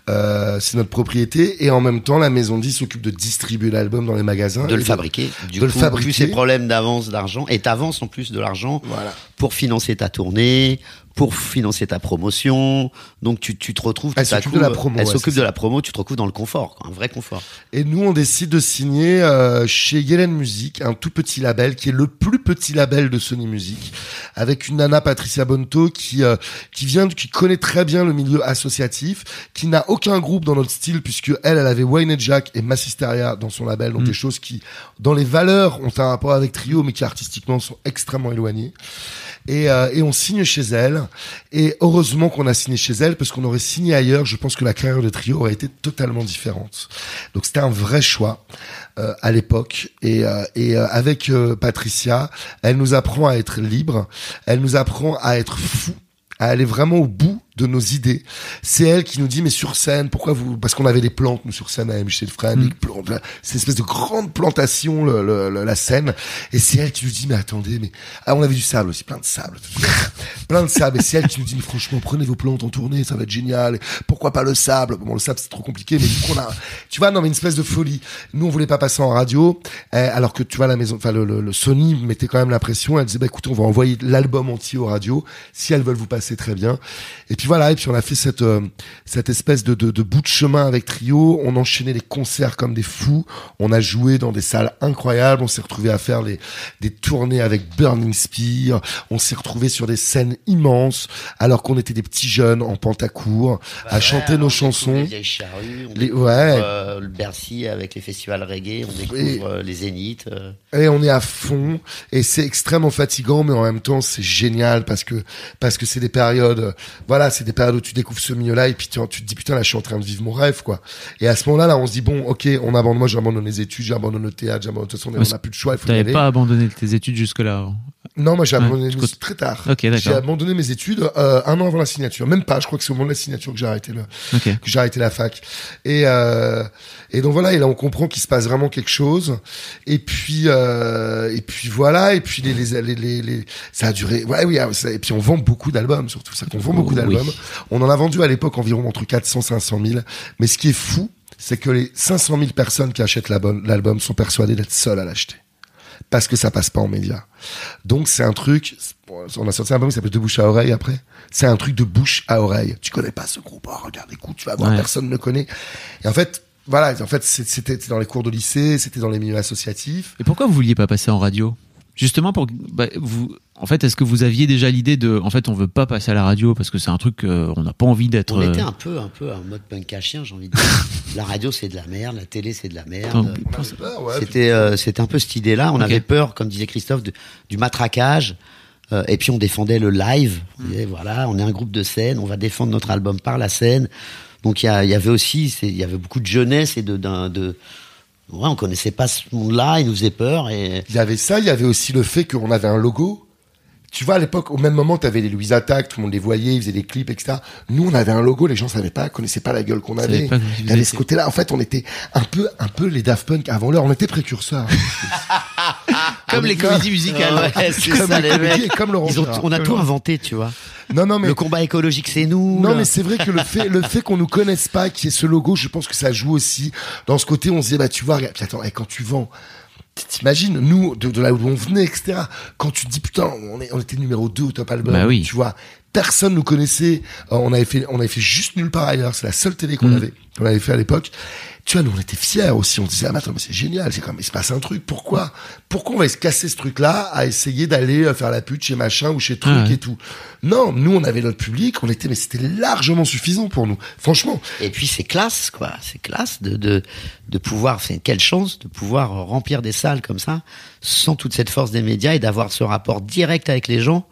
euh, c'est notre propriété, et en même temps, la maison 10 s'occupe de distribuer l'album dans les magasins, de le fabriquer. Du de le fabriquer. plus ces problèmes d'avance d'argent, et t'avances en plus de l'argent Voilà. pour financer ta tournée, pour financer ta promotion. Donc tu, tu te retrouves Elle s'occupe de la promo, Elle s'occupe de la promo, tu te retrouves dans le confort, un vrai confort. Et nous, on décide de signer euh, chez Yellen Music, un tout petit label qui est le plus petit label de Sony Music, avec une nana Patricia Bonto qui euh, qui vient, qui connaît très bien le milieu associatif, qui n'a aucun groupe dans notre style puisque elle, elle avait Wayne et Jack et Massisteria dans son label, donc des choses qui, dans les valeurs, ont un rapport avec Trio, mais qui artistiquement sont extrêmement éloignées. Et, euh, et on signe chez elle. Et heureusement qu'on a signé chez elle, parce qu'on aurait signé ailleurs, je pense que la carrière de Trio aurait été totalement différente. Donc c'était un vrai choix euh, à l'époque. Et, euh, et euh, avec euh, Patricia, elle nous apprend à être libre, elle nous apprend à être fou, à aller vraiment au bout de nos idées. C'est elle qui nous dit, mais sur scène, pourquoi vous... Parce qu'on avait des plantes, nous, sur scène, à plantes, là, c'est une espèce de grande plantation, le, le- le- la scène. Et c'est elle qui nous dit, mais attendez, mais... Ah, on avait du sable aussi, plein de sable. plein de sable. Et c'est elle qui nous dit, mais franchement, prenez vos plantes en tournée, ça va être génial. Et pourquoi pas le sable? Bon, le sable, c'est trop compliqué, mais du coup, on a... Tu vois, non, mais une espèce de folie. Nous, on voulait pas passer en radio, eh, alors que, tu vois, la maison... Enfin, le, le- le Sony mettait quand même la pression. Elle disait, bah écoutez, on va envoyer l'album entier aux radios, si elles veulent vous passer très bien. Et puis voilà, et puis on a fait cette euh, cette espèce de, de, de bout de chemin avec Trio. On enchaînait les concerts comme des fous. On a joué dans des salles incroyables. On s'est retrouvé à faire les, des tournées avec Burning Spear. On s'est retrouvé sur des scènes immenses, alors qu'on était des petits jeunes en pantacourt, à chanter nos chansons. Les vieilles charrues, on Les- découvre ouais. euh, le Bercy avec les festivals reggae, on découvre Et- euh, les Zéniths. euh. Et on est à fond et c'est extrêmement fatigant mais en même temps c'est génial parce que parce que c'est des périodes voilà c'est des périodes où tu découvres ce milieu là et puis tu, tu te dis putain là je suis en train de vivre mon rêve quoi et à ce moment là là on se dit bon ok on abandonne moi j'abandonne les études j'abandonne le théâtre j'abandonne de toute façon on Ouais, n'a plus de choix il faut y T'avais aller pas abandonné tes études jusque-là. avant. non moi j'ai Ouais, abandonné tu mes très tard j'ai abandonné mes études euh, un an avant la signature même pas je crois que c'est au moment de la signature que j'ai arrêté le que j'ai arrêté la fac. Et euh, et donc voilà, et là on comprend qu'il se passe vraiment quelque chose. Et puis euh, et puis voilà, et puis les les les, les, les- ça a duré. Ouais oui, ah, et puis on vend beaucoup d'albums surtout ça qu'on vend beaucoup Oui. On en a vendu à l'époque environ entre 400 500 000. Mais ce qui est fou, c'est que les 500 000 personnes qui achètent l'album sont persuadées d'être seules à l'acheter parce que ça passe pas en média. Donc c'est un truc. On a sorti un album qui s'appelle De bouche à oreille après. C'est un truc de bouche à oreille. Tu connais pas ce groupe Oh, Regarde, écoute, tu vas voir, Ouais. personne ne connaît. Et en fait, voilà, en fait, c'était dans les cours de lycée, c'était dans les milieux associatifs. Et pourquoi vous vouliez pas passer en radio? Justement pour bah, vous. En fait, est-ce que vous aviez déjà l'idée de, en fait, on veut pas passer à la radio parce que c'est un truc qu'on n'a pas envie d'être. On était euh, un peu, un peu en mode punk à chien, j'ai envie de dire. la radio c'est de la merde, la télé c'est de la merde. C'était, euh, c'était un peu cette idée-là. On avait peur, comme disait Christophe, de- du matraquage. Euh, et puis on défendait le live. On disait, voilà, on est un groupe de scène, on va défendre notre album par la scène. Donc il y, avait aussi, il y avait beaucoup de jeunesse et de, de, ouais, on connaissait pas ce monde-là, il nous faisait peur et Il y avait ça, il y avait aussi le fait qu'on avait un logo. Tu vois, à l'époque, au même moment, tu avais les Louis Attack, tout le monde les voyait, ils faisaient des clips, etc. Nous, on avait un logo, les gens savaient pas, connaissaient pas la gueule qu'on avait. pas Il y avait ce côté-là. En fait, on était un peu, un peu les Daft Punk avant l'heure. On était précurseurs. Comme les comédies musicales. Ouais, c'est Comme ça, les les comédies mecs. et comme Laurent Ils ont- Gérard. on a tout inventé, tu vois. Non, non, mais Le combat écologique, c'est nous. Non, là. mais c'est vrai que le fait, le fait qu'on nous connaisse pas, qui est ce logo, je pense que ça joue aussi dans ce côté. On se dit, bah, tu vois, regarde, puis attends, eh, quand tu vends, T'imagines, nous, de, de, là où on venait, etc. Quand tu te dis, putain, on, est, on était numéro 2 au top album, bah oui. tu vois, personne nous connaissait. Euh, on avait fait, on avait fait juste nulle part ailleurs. C'est la seule télé qu'on mm. avait, qu'on avait fait à l'époque tu vois, nous on était fiers aussi. On disait ah mais attends mais c'est génial, c'est comme il se passe un truc. Pourquoi Pourquoi on va se casser ce truc-là à essayer d'aller euh, faire la pute chez machin ou chez truc et tout? Non, nous on avait notre public, on était mais c'était largement suffisant pour nous, franchement. Et puis c'est classe quoi, c'est classe de de de pouvoir, c'est quelle chance de pouvoir remplir des salles comme ça sans toute cette force des médias et d'avoir ce rapport direct avec les gens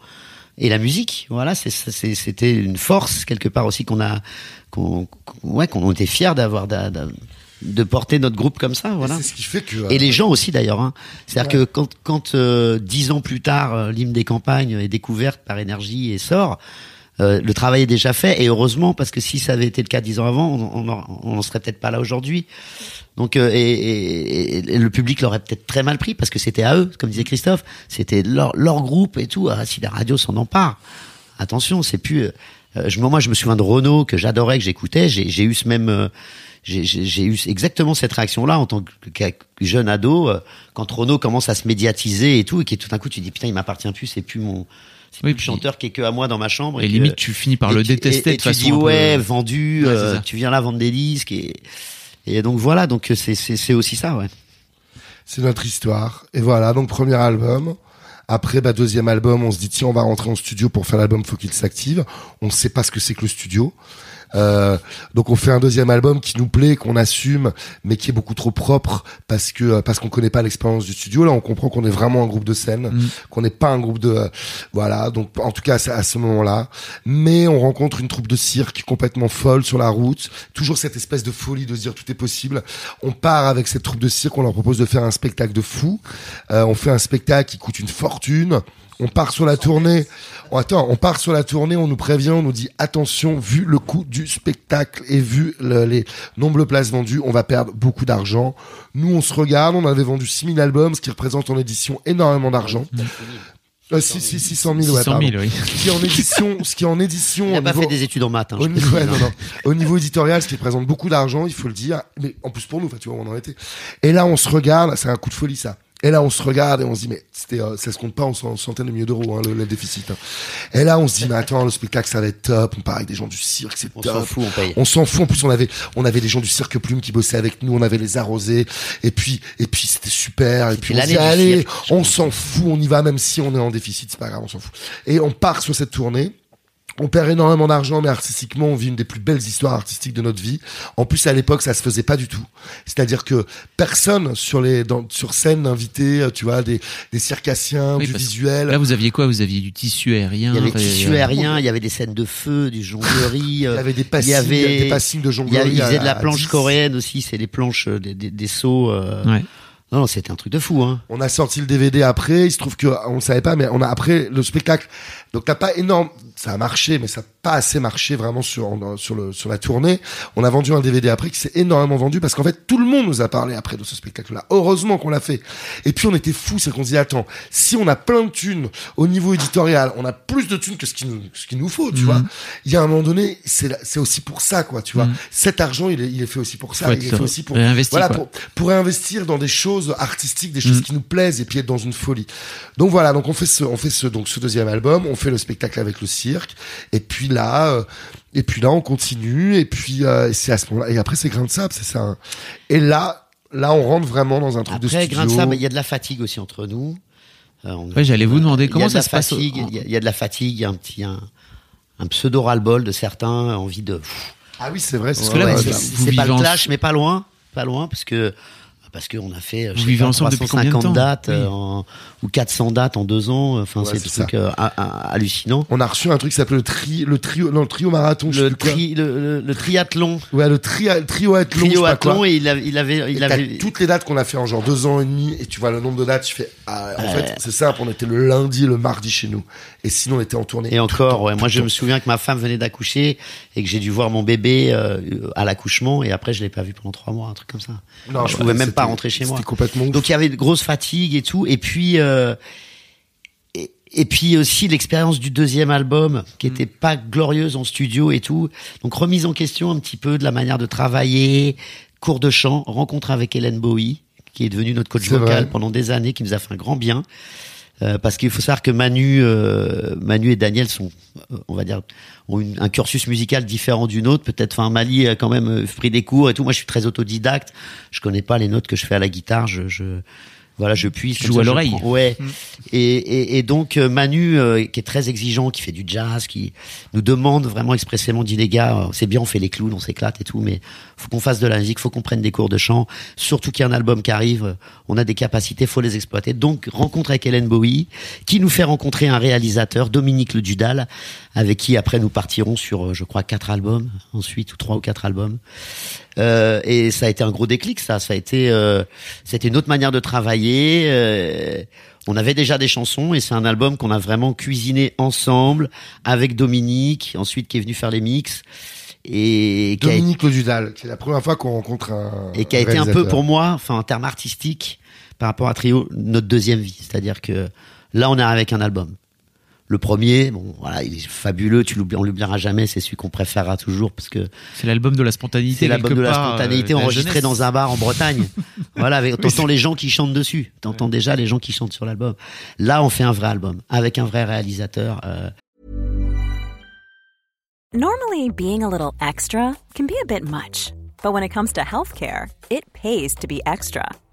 et la musique. Voilà, c'était une force quelque part aussi qu'on a, qu'on, ouais, qu'on était fiers d'avoir, de porter notre groupe comme ça, voilà. C'est ce qui fait que. Et les gens aussi d'ailleurs. Hein. C'est-à-dire que quand, quand euh, dix ans plus tard, euh, l'hymne des campagnes est découverte par énergie et sort, euh, le travail est déjà fait. Et heureusement, parce que si ça avait été le cas dix ans avant, on, on, serait peut-être pas là aujourd'hui. Donc, et, et, et, le public l'aurait peut-être très mal pris parce que c'était à eux, comme disait Christophe, c'était leur, leur groupe et tout. Ah, si la radio s'en empare, attention, c'est plus. je, moi, je me souviens de Renault que j'adorais, que j'écoutais. J'ai eu ce même j'ai eu exactement cette réaction-là en tant que, jeune ado, euh, quand Renault commence à se médiatiser et tout, et qui tout d'un coup tu dis putain il m'appartient plus, c'est plus mon c'est plus le chanteur qui est que à moi dans ma chambre. Et, limite tu finis par le détester de tu dis ouais vendu, euh, tu viens là vendre des disques et et donc voilà donc c'est c'est aussi ça ouais. C'est notre histoire et voilà donc premier album. Après, bah, deuxième album, on se dit tiens, on va rentrer en studio pour faire l'album, faut qu'il s'active. On ne sait pas ce que c'est que le studio. Euh, donc on fait un deuxième album qui nous plaît, qu'on assume, mais qui est beaucoup trop propre parce que euh, parce qu'on connaît pas l'expérience du studio. Là, on comprend qu'on est vraiment un groupe de scène, mm. qu'on n'est pas un groupe de euh, voilà. Donc en tout cas à ce moment-là, mais on rencontre une troupe de cirque complètement folle sur la route. Toujours cette espèce de folie de se dire tout est possible. On part avec cette troupe de cirque, on leur propose de faire un spectacle de fou. on fait un spectacle qui coûte une fortune. On part sur la tournée. Oh, attends, on part sur la tournée, on nous prévient, on nous dit attention, vu le coût du spectacle et vu les nombreuses places vendues, on va perdre beaucoup d'argent. Nous, on se regarde, on avait vendu 6000 albums, ce qui représente en édition énormément d'argent. Euh, 600 000, ouais, 600 000, oui. Ce qui est en édition, ce qui est en édition. Il a pas fait des études en maths. Hein, au, niveau, non, non. au niveau éditorial, ce qui représente beaucoup d'argent, il faut le dire. Mais en plus pour nous, tu vois, on en était. Et là, on se regarde, c'est un coup de folie, ça. Et là, on se regarde et on se dit, mais c'était, euh, ça se compte pas en centaines de milliers d'euros, hein, le, déficit. Hein. Et là, on se dit, mais attends, le spectacle, ça va être top. On part avec des gens du cirque, c'est top. On s'en fout, on paye. On s'en fout. En plus, on avait, on avait des gens du cirque plume qui bossaient avec nous. On avait les arrosés. Et puis, et puis, c'était super. Et puis, on dit, allez, on s'en fout. On y va, même si on est en déficit. C'est pas grave, on s'en fout. Et on part sur cette tournée on perd énormément d'argent, mais artistiquement, on vit une des plus belles histoires artistiques de notre vie. En plus, à l'époque, ça se faisait pas du tout. C'est-à-dire que personne sur les, dans, sur scène n'invitait, euh, tu vois, des, des circassiens, du visuel. Là, vous aviez quoi? Vous aviez du tissu aérien. Il y avait du tissu euh, aérien, il y avait des scènes de feu, du jonglerie. il y avait des passings, il y avait, des passings de jonglerie. Il y avait, de la planche coréenne aussi, c'est les planches euh, des, des, des sauts. Ouais. Non, c'était un truc de fou. Hein. On a sorti le DVD après. Il se trouve que on ne savait pas, mais on a après le spectacle. Donc t'as pas énorme ça a marché, mais ça n'a pas assez marché vraiment sur, sur, le, sur la tournée. On a vendu un DVD après qui s'est énormément vendu parce qu'en fait, tout le monde nous a parlé après de ce spectacle-là. Heureusement qu'on l'a fait. Et puis, on était fous, c'est qu'on se dit, attends, si on a plein de thunes au niveau éditorial, on a plus de thunes que ce qu'il nous, ce qu'il nous faut, tu mhm. vois. Il y a un moment donné, c'est, c'est aussi pour ça, quoi, tu vois. Mhm. Cet argent, il est, il est fait aussi pour ça. il est fait aussi pour, voilà, pour, pour investir dans des choses artistiques, des choses mhm. qui nous plaisent et puis être dans une folie. Donc voilà, donc on fait ce, on fait ce, donc ce deuxième album, on fait le spectacle avec le et puis là, euh, et puis là, on continue. Et puis euh, c'est à ce moment-là. Et après, c'est grain de sable, c'est ça. Hein. Et là, là, on rentre vraiment dans un truc de studio. grain de sable, il y a de la fatigue aussi entre nous. Euh, j'allais vous demander comment ça se passe. Il y, a de la fatigue, il y a un petit un, pseudo ras-le-bol de certains, envie de. Ah oui, c'est vrai. C'est pas le clash, mais pas loin, pas loin, parce que parce qu'on a fait Vous vivez ensemble depuis combien de temps dates ou 400 dates en deux ans. Enfin, c'est des trucs euh, hallucinants. On a reçu un truc qui s'appelle le, tri, le trio, non, le trio marathon. Le, tri, le, le, triathlon. Ouais, le tri, trioathlon. Trioathlon et il, avait, il avait, il avait toutes les dates qu'on a fait en genre deux ans et demi et tu vois le nombre de dates, tu fais, ah, en fait, c'est simple, on était le lundi, le mardi chez nous et sinon on était en tournée. Et encore, ouais, moi je me souviens que ma femme venait d'accoucher et que j'ai dû voir mon bébé euh, à l'accouchement et après je l'ai pas vu pendant trois mois, un truc comme ça. Non, je pouvais même pas rentrer chez moi. Complètement Donc il y avait de grosses fatigues et tout et puis. Euh, et puis aussi l'expérience du deuxième album qui était pas glorieuse en studio et tout. Donc remise en question un petit peu de la manière de travailler, cours de chant, rencontre avec Hélène Bowie qui est devenu notre coach vocal vrai. pendant des années, qui nous a fait un grand bien. Euh, parce qu'il faut savoir que Manu, euh, Manu et Daniel sont, euh, on va dire, ont une- un cursus musical différent du nôtre. Peut-être, enfin, Mali a quand même euh, pris des cours et tout. Moi, je suis très autodidacte. Je connais pas les notes que je fais à la guitare. Je, je voilà, je joues ça, à l'oreille. Ouais. Et, et, et donc euh, Manu, euh, qui est très exigeant, qui fait du jazz, qui nous demande vraiment expressément, dit les gars, euh, c'est bien, on fait les clowns, on s'éclate et tout, mais faut qu'on fasse de la musique, faut qu'on prenne des cours de chant. Surtout qu'il y a un album qui arrive, euh, on a des capacités, faut les exploiter. Donc rencontre avec Hélène Bowie, qui nous fait rencontrer un réalisateur, Dominique Le Dudal, avec qui après nous partirons sur, je crois, quatre albums ensuite ou trois ou quatre albums. Euh, et ça a été un gros déclic, ça. Ça a été, euh, c'était une autre manière de travailler. euh, on avait déjà des chansons et c'est un album qu'on a vraiment cuisiné ensemble avec Dominique, ensuite qui est venu faire les mix et Dominique Lodudal, c'est la première fois qu'on rencontre un. et qui a été un peu pour moi, enfin en termes artistiques, par rapport à Trio, notre deuxième vie. C'est-à-dire que là, on est avec un album. Le premier, bon, voilà, il est fabuleux. Tu l'oublies, on l'oubliera jamais. C'est celui qu'on préférera toujours parce que C'est l'album de la spontanéité. c'est l'album de la spontanéité euh, enregistré dans un bar en Bretagne. voilà, avec, t'entends les gens qui chantent dessus. T'entends déjà les gens qui chantent sur l'album. Là, on fait un vrai album avec un vrai réalisateur. euh, Normally, being a little extra can be a bit much, but when it comes to healthcare, it pays to be extra.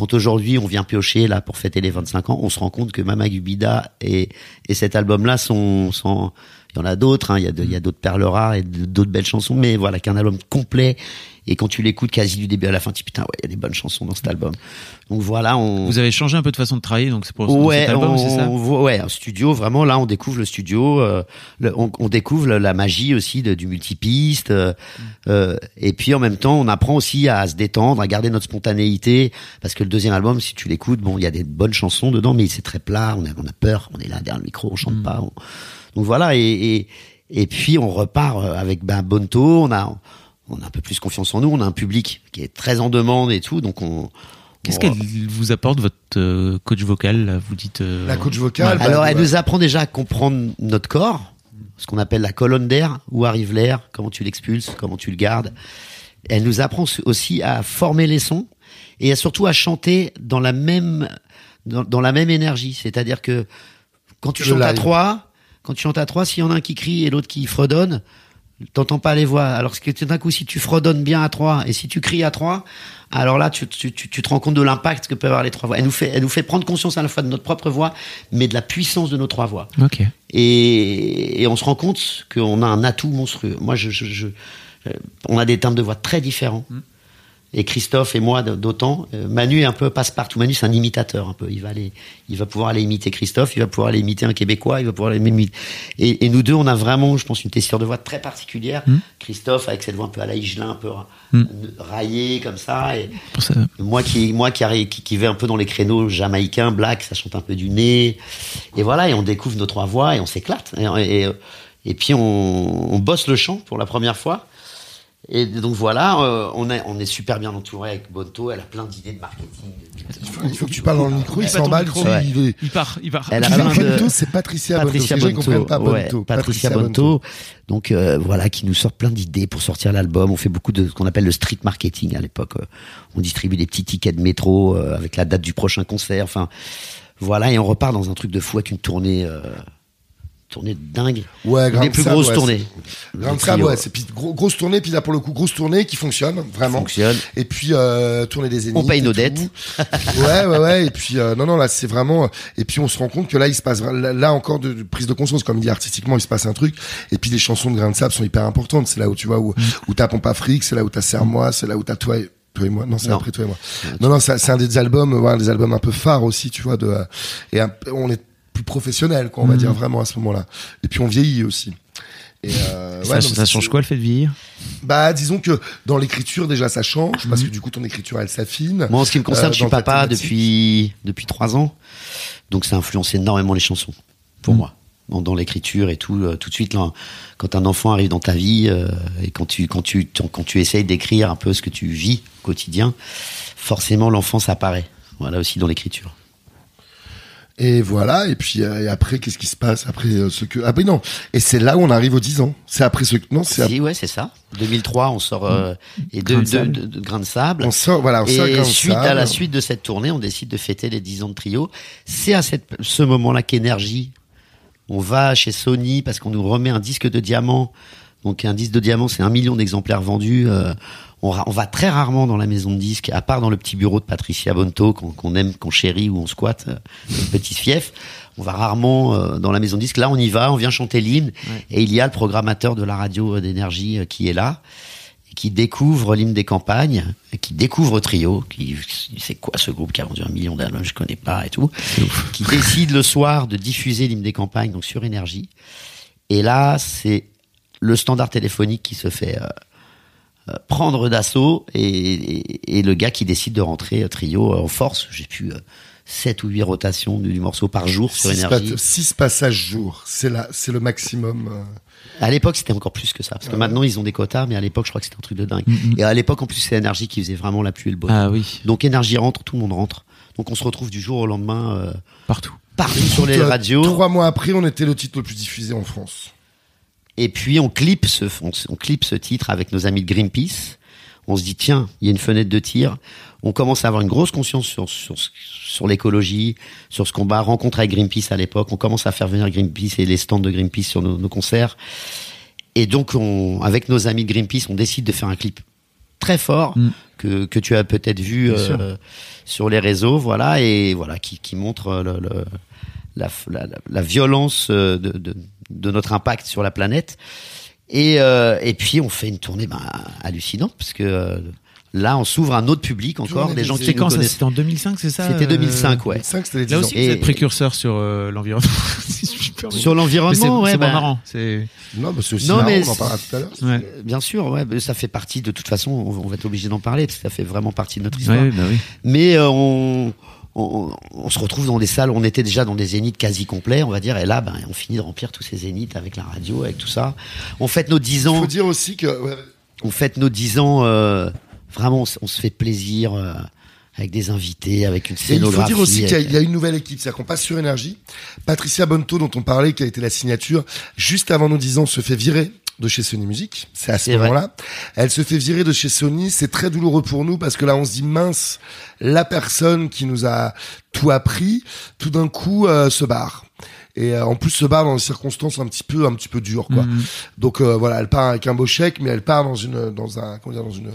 Quand aujourd'hui on vient piocher là pour fêter les 25 ans, on se rend compte que Mama Gubida et, et cet album-là sont, sont, il y en a d'autres, hein, il y a y a d'autres perles rares et d'autres belles chansons, mais voilà qu'un album complet. Et quand tu l'écoutes quasi du début à la fin, tu dis putain ouais, il y a des bonnes chansons dans cet album. Donc voilà, on. Vous avez changé un peu de façon de travailler, donc c'est pour Ouais, cet album, c'est ça? ouais, un studio. Vraiment, là, on découvre le studio. euh, le- on, on découvre la, magie aussi de, du multipiste. euh, euh, et puis en même temps, on apprend aussi à se détendre, à garder notre spontanéité. Parce que le deuxième album, si tu l'écoutes, bon, il y a des bonnes chansons dedans, mais c'est très plat. On a, on a peur. On est là derrière le micro, on chante pas. on- Donc voilà. Et, et et puis on repart euh, avec ben, Bonto. On a on a un peu plus confiance en nous. On a un public qui est très en demande et tout. Donc on Qu'est-ce on- qu'elle vous apporte, votre euh, coach vocal là, Vous dites. euh, La coach vocale. bah, Alors, elle ouais. nous apprend déjà à comprendre notre corps, ce qu'on appelle la colonne d'air, où arrive l'air, comment tu l'expulses, comment tu le gardes. Elle nous apprend aussi à former les sons et à- surtout à chanter dans la même dans, dans la même énergie. C'est-à-dire que quand tu Le chantes à trois, quand tu chantes à trois, s'il y en a un qui crie et l'autre qui fredonne, t'entends pas les voix. Alors que tout d'un coup, si tu fredonnes bien à trois et si tu cries à trois, alors là, tu, tu, tu, tu te rends compte de l'impact que peuvent avoir les trois voix. Elle nous fait, elle nous fait prendre conscience à la fois de notre propre voix, mais de la puissance de nos trois voix. Et, et on se rend compte qu'on a un atout monstrueux. Moi, je, je, je- euh, on a des timbres de voix très différents. Et Christophe et moi, d'autant. Euh, Manu est un peu passe-partout. Manu, c'est un imitateur un peu. Il va aller, il va pouvoir aller imiter Christophe, il va pouvoir aller imiter un Québécois, il va pouvoir aller imiter. Et, et nous deux, on a vraiment, je pense, une tessiture de voix très particulière. Christophe avec cette voix un peu à la Higelin, un peu ra- raillée comme ça. Et, ça. moi qui moi qui, qui qui vais un peu dans les créneaux jamaïcains black ça chante un peu du nez et voilà et on découvre nos trois voix et on s'éclate et, et, et puis on, on bosse le chant pour la première fois et donc voilà euh, on est on est super bien entouré avec Bonto elle a plein d'idées de marketing Il faut que tu parles dans le micro, il s'emballe. Ouais. il est- Il part, il part. Elle a plein de- Bonto, c'est Patricia Bonto. Patricia Bonto, ouais, Bonto. Patricia Bonto, donc euh, voilà, qui nous sort plein d'idées pour sortir l'album. On fait beaucoup de ce qu'on appelle le street marketing à l'époque. Euh, On distribue des petits tickets de métro euh, avec la date du prochain concert. Enfin, voilà, et on repart dans un truc de fou avec une tournée, euh, tournée dingue. Ouais, une Grand des plus Sab, grosses ouais, tournées. Grand Le Sab, ouais, c'est puis gros- grosse tournée, puis là pour le coup grosse tournée qui fonctionne vraiment. fonctionne. Et puis euh, tournée des Zéniths. On paye nos dettes. ouais, ouais, ouais. Et puis euh, non, non, là c'est vraiment. Et puis on se rend compte que là il se passe là, encore de, de prise de conscience, comme dit artistiquement, il se passe un truc. Et puis les chansons de Grain de Sable sont hyper importantes. C'est là où tu vois où où t'as Pompe Afrique, c'est là où t'as Serre-moi, c'est là où t'as toi. Toi et moi, non, c'est après toi et moi. Non, non, c'est un des albums, voilà, des albums un peu phares aussi, tu vois. De, et un- on est plus professionnel, quoi, on va dire vraiment à ce moment-là. Et puis on vieillit aussi. Et euh, Ça, ouais, change quoi le fait de vieillir? Bah, disons que dans l'écriture, déjà, ça change, parce que du coup, ton écriture, elle s'affine. Moi, en ce qui me concerne, Euh, je suis papa depuis depuis trois ans, donc ça influence énormément les chansons pour Mm. moi, dans, dans l'écriture et tout. euh, tout de suite, là, quand un enfant arrive dans ta vie et quand tu quand tu quand tu essayes d'écrire un peu ce que tu vis au quotidien, forcément l'enfance apparaît. Voilà aussi dans l'écriture. Et voilà, et puis euh, et après, qu'est-ce qui se passe après euh, ce que... Ah ben non, et c'est là où on arrive aux 10 ans. C'est après ce que... Non, c'est... Si, ouais, c'est ça. 2003, on sort euh, et deux, Grain de grains de sable. On sort, voilà, on sort Et Grain de suite à la suite de cette tournée, on décide de fêter les 10 ans de trio. C'est à cette, ce moment-là qu'Énergie, on va chez Sony parce qu'on nous remet un disque de diamant. Donc un disque de diamant, c'est un million d'exemplaires vendus. Euh, on, on va très rarement dans la maison de disques, à part dans le petit bureau de Patricia Bonto qu'on aime, qu'on chérit, où on squatte, euh, une petite fief. On va rarement euh, dans la maison de disques. Là, on y va, on vient chanter l'hymne. Et il y a le programmateur de la radio euh, d'énergie euh, qui est là qui découvre l'hymne des campagnes, qui découvre Trio, qui c'est quoi ce groupe qui a vendu un million d'albums, je connais pas et tout, qui décide le soir de diffuser l'hymne des campagnes donc sur énergie. Et là, c'est le standard téléphonique qui se fait euh, prendre d'assaut et, et, et le gars qui décide de rentrer euh, Trio euh, en force. J'ai pu euh, 7 ou 8 rotations du, du morceau par jour sur Six, énergie. pa- six passages jour, c'est là, c'est le maximum. euh. À l'époque, c'était encore plus que ça. Parce que maintenant, ils ont des quotas, mais à l'époque, je crois que c'était un truc de dingue. Et à l'époque, en plus, c'est Énergie qui faisait vraiment la pluie et le beau. Ah oui, Donc, Énergie rentre, tout le monde rentre. Donc, on se retrouve du jour au lendemain euh, partout. partout sur les Euh, radios. Trois mois après, on était le titre le plus diffusé en France. Et puis, on clip ce, on, on clip ce titre avec nos amis de Greenpeace. On se dit, tiens, il y a une fenêtre de tir. On commence à avoir une grosse conscience sur, sur, sur l'écologie, sur ce combat. Rencontre avec Greenpeace à l'époque. On commence à faire venir Greenpeace et les stands de Greenpeace sur nos, nos concerts. Et donc, on, avec nos amis de Greenpeace, on décide de faire un clip très fort Mm. que, que tu as peut-être vu euh, sur les réseaux, voilà, et voilà, qui, qui montre le, le- la, la, la- la violence euh, de, de, de notre impact sur la planète. Et, euh, et puis on fait une tournée ben, hallucinante parce que euh, là on s'ouvre à un autre public encore, des gens qui nous quand ça connaissent. C'était en 2005, c'est ça C'était euh, 2005, ouais. 5, c'était les 10 Là ans. aussi, Et- vous êtes précurseur sur euh, l'environnement. si je puis me permettre. Sur Mais l'environnement, ouais, c'est bah, marrant. C'est Non, bah, c'est aussi Non, marrant, mais on en parlera tout à l'heure. ouais. euh, bien sûr, ouais, mais ça fait partie de toute façon. On, on va être obligé d'en parler parce que ça fait vraiment partie de notre histoire. Ouais, bah oui. Mais euh, on, on, on se retrouve dans des salles, on était déjà dans des zéniths quasi complets, on va dire, et là, ben, on finit de remplir tous ces zéniths avec la radio, avec tout ça. On fête nos 10 Il ans, faut dire aussi que ouais, on fête nos 10 ans, euh, vraiment, on, se fait plaisir euh, avec des invités, avec une Et il faut scénographie. dire aussi qu'il avec- y, a une nouvelle équipe, c'est-à-dire qu'on passe sur énergie. Patricia Bonto, dont on parlait, qui a été la signature, juste avant nos 10 ans, se fait virer de chez Sony Music. C'est à ce moment-là. Elle se fait virer de chez Sony. C'est très douloureux pour nous parce que là, on se dit mince, la personne qui nous a tout appris, tout d'un coup, euh, se barre. Et euh, en plus se barre dans des circonstances un petit peu, un petit peu dures, quoi. Mhm. Donc euh, voilà, elle part avec un beau chèque, mais elle part dans une, dans un, comment dire, dans une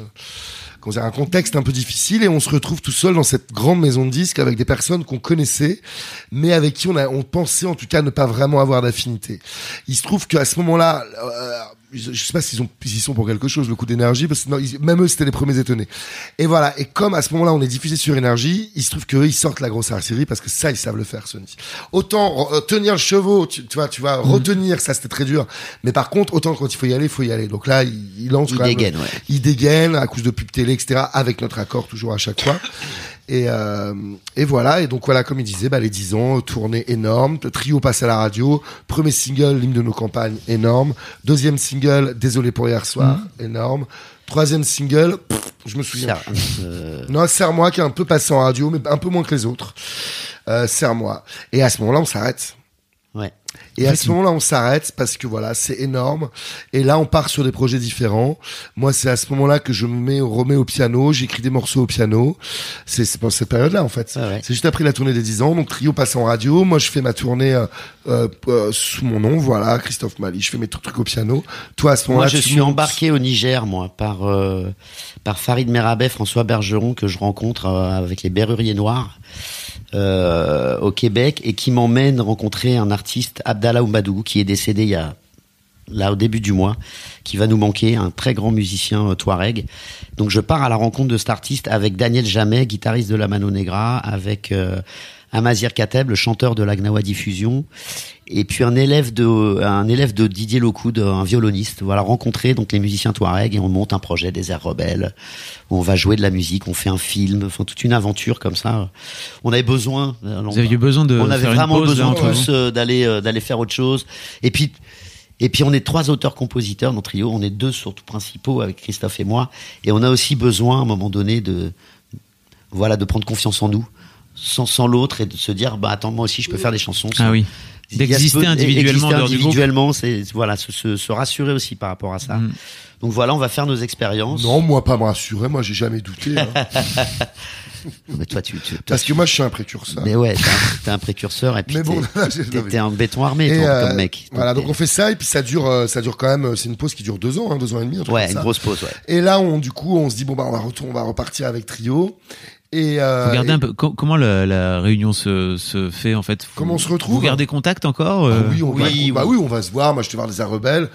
comment dire, un contexte un peu difficile et on se retrouve tout seul dans cette grande maison de disques avec des personnes qu'on connaissait, mais avec qui on a, on pensait en tout cas ne pas vraiment avoir d'affinité. Il se trouve qu'à ce moment-là, euh, je sais pas s'ils ont, s'ils sont pour quelque chose, le coup d'énergie, parce que non, ils- même eux, c'était les premiers étonnés. Et voilà. Et comme à ce moment-là, on est diffusé sur énergie, il se trouve qu'eux, ils sortent la grosse artillerie parce que ça, ils savent le faire, Sony. Autant euh, tenir le chevaux, tu, tu vois, tu vas retenir, ça, c'était très dur. Mais par contre, autant quand il faut y aller, il faut y aller. Donc là, il, il lance Il même- dégaine, ouais. il dégaine à cause de pub télé, etc., avec notre accord toujours à chaque fois. Et, euh, et voilà, et donc voilà, comme il disait, bah, les 10 ans, tournée énorme, le trio passe à la radio, premier single, l'hymne de nos campagnes, énorme, deuxième single, désolé pour hier soir, énorme, troisième single, pff, je me souviens. Euh, Non, Serre-moi qui est un peu passé en radio, mais un peu moins que les autres. Euh, Serre-moi. Et à ce moment-là, on s'arrête. Et à ce moment-là, on s'arrête parce que voilà, c'est énorme. Et là, on part sur des projets différents. Moi, c'est à ce moment-là que je me mets, remets au piano. J'écris des morceaux au piano. C'est pendant cette période-là, en fait. Ouais. C'est juste après la tournée des 10 ans. Donc, Trio passe en radio. Moi, je fais ma tournée euh, euh, euh, sous mon nom. Voilà, Christophe Mali. Je fais mes trucs, au piano. Toi, à ce moment-là, Moi, je suis montes. embarqué au Niger, moi, par euh, par Farid Merabet, François Bergeron, que je rencontre euh, avec les Berruriers Noirs euh, au Québec et qui m'emmène rencontrer un artiste, Abdallah Oumadougou, qui est décédé il y a là au début du mois, qui va nous manquer, un très grand musicien euh, touareg. Donc je pars à la rencontre de cet artiste avec Daniel Jamet, guitariste de la Mano Negra, avec euh, Amazir Kateb, le chanteur de l'Agnawa Diffusion, et puis un élève de un élève de Didier Locoud, un violoniste. Voilà, rencontrer donc les musiciens Touareg et on monte un projet des airs rebelles. Où on va jouer de la musique, on fait un film, enfin toute une aventure comme ça. On avait besoin. Vous aviez besoin de On avait vraiment pause, besoin tous euh, d'aller euh, d'aller faire autre chose. Et puis et puis on est trois auteurs-compositeurs dans Trio. On est deux surtout principaux avec Christophe et moi. Et on a aussi besoin à un moment donné de voilà de prendre confiance en nous, sans sans l'autre et de se dire bah attends moi aussi je peux faire des chansons. Ah oui. D'exister individuellement en exister individuellement, c'est voilà se, se, se rassurer aussi par rapport à ça. Mm. Donc voilà, on va faire nos expériences. Non, moi pas me rassurer, moi j'ai jamais douté. hein. mais toi tu, tu toi, Parce que moi je suis un précurseur. mais ouais, t'es un, précurseur et puis Mais bon, t'es- un béton armé Et, toi, euh, comme mec. Voilà, donc on fait ça et puis ça dure, euh, ça dure quand même. euh, C'est une pause qui dure deux ans, hein, deux ans et demi. ouais une ça. grosse pause. Ouais. Et là, on du coup, on se dit bon bah on va retourner, on va repartir avec trio. Et euh, Vous gardez et- un peu co- comment la, la réunion se, se fait en fait? Vous- Comment on se retrouve Vous gardez contact encore Ah euh oui, on va, oui, bah oui. oui, on va se voir. Moi, je te voir les rebelles.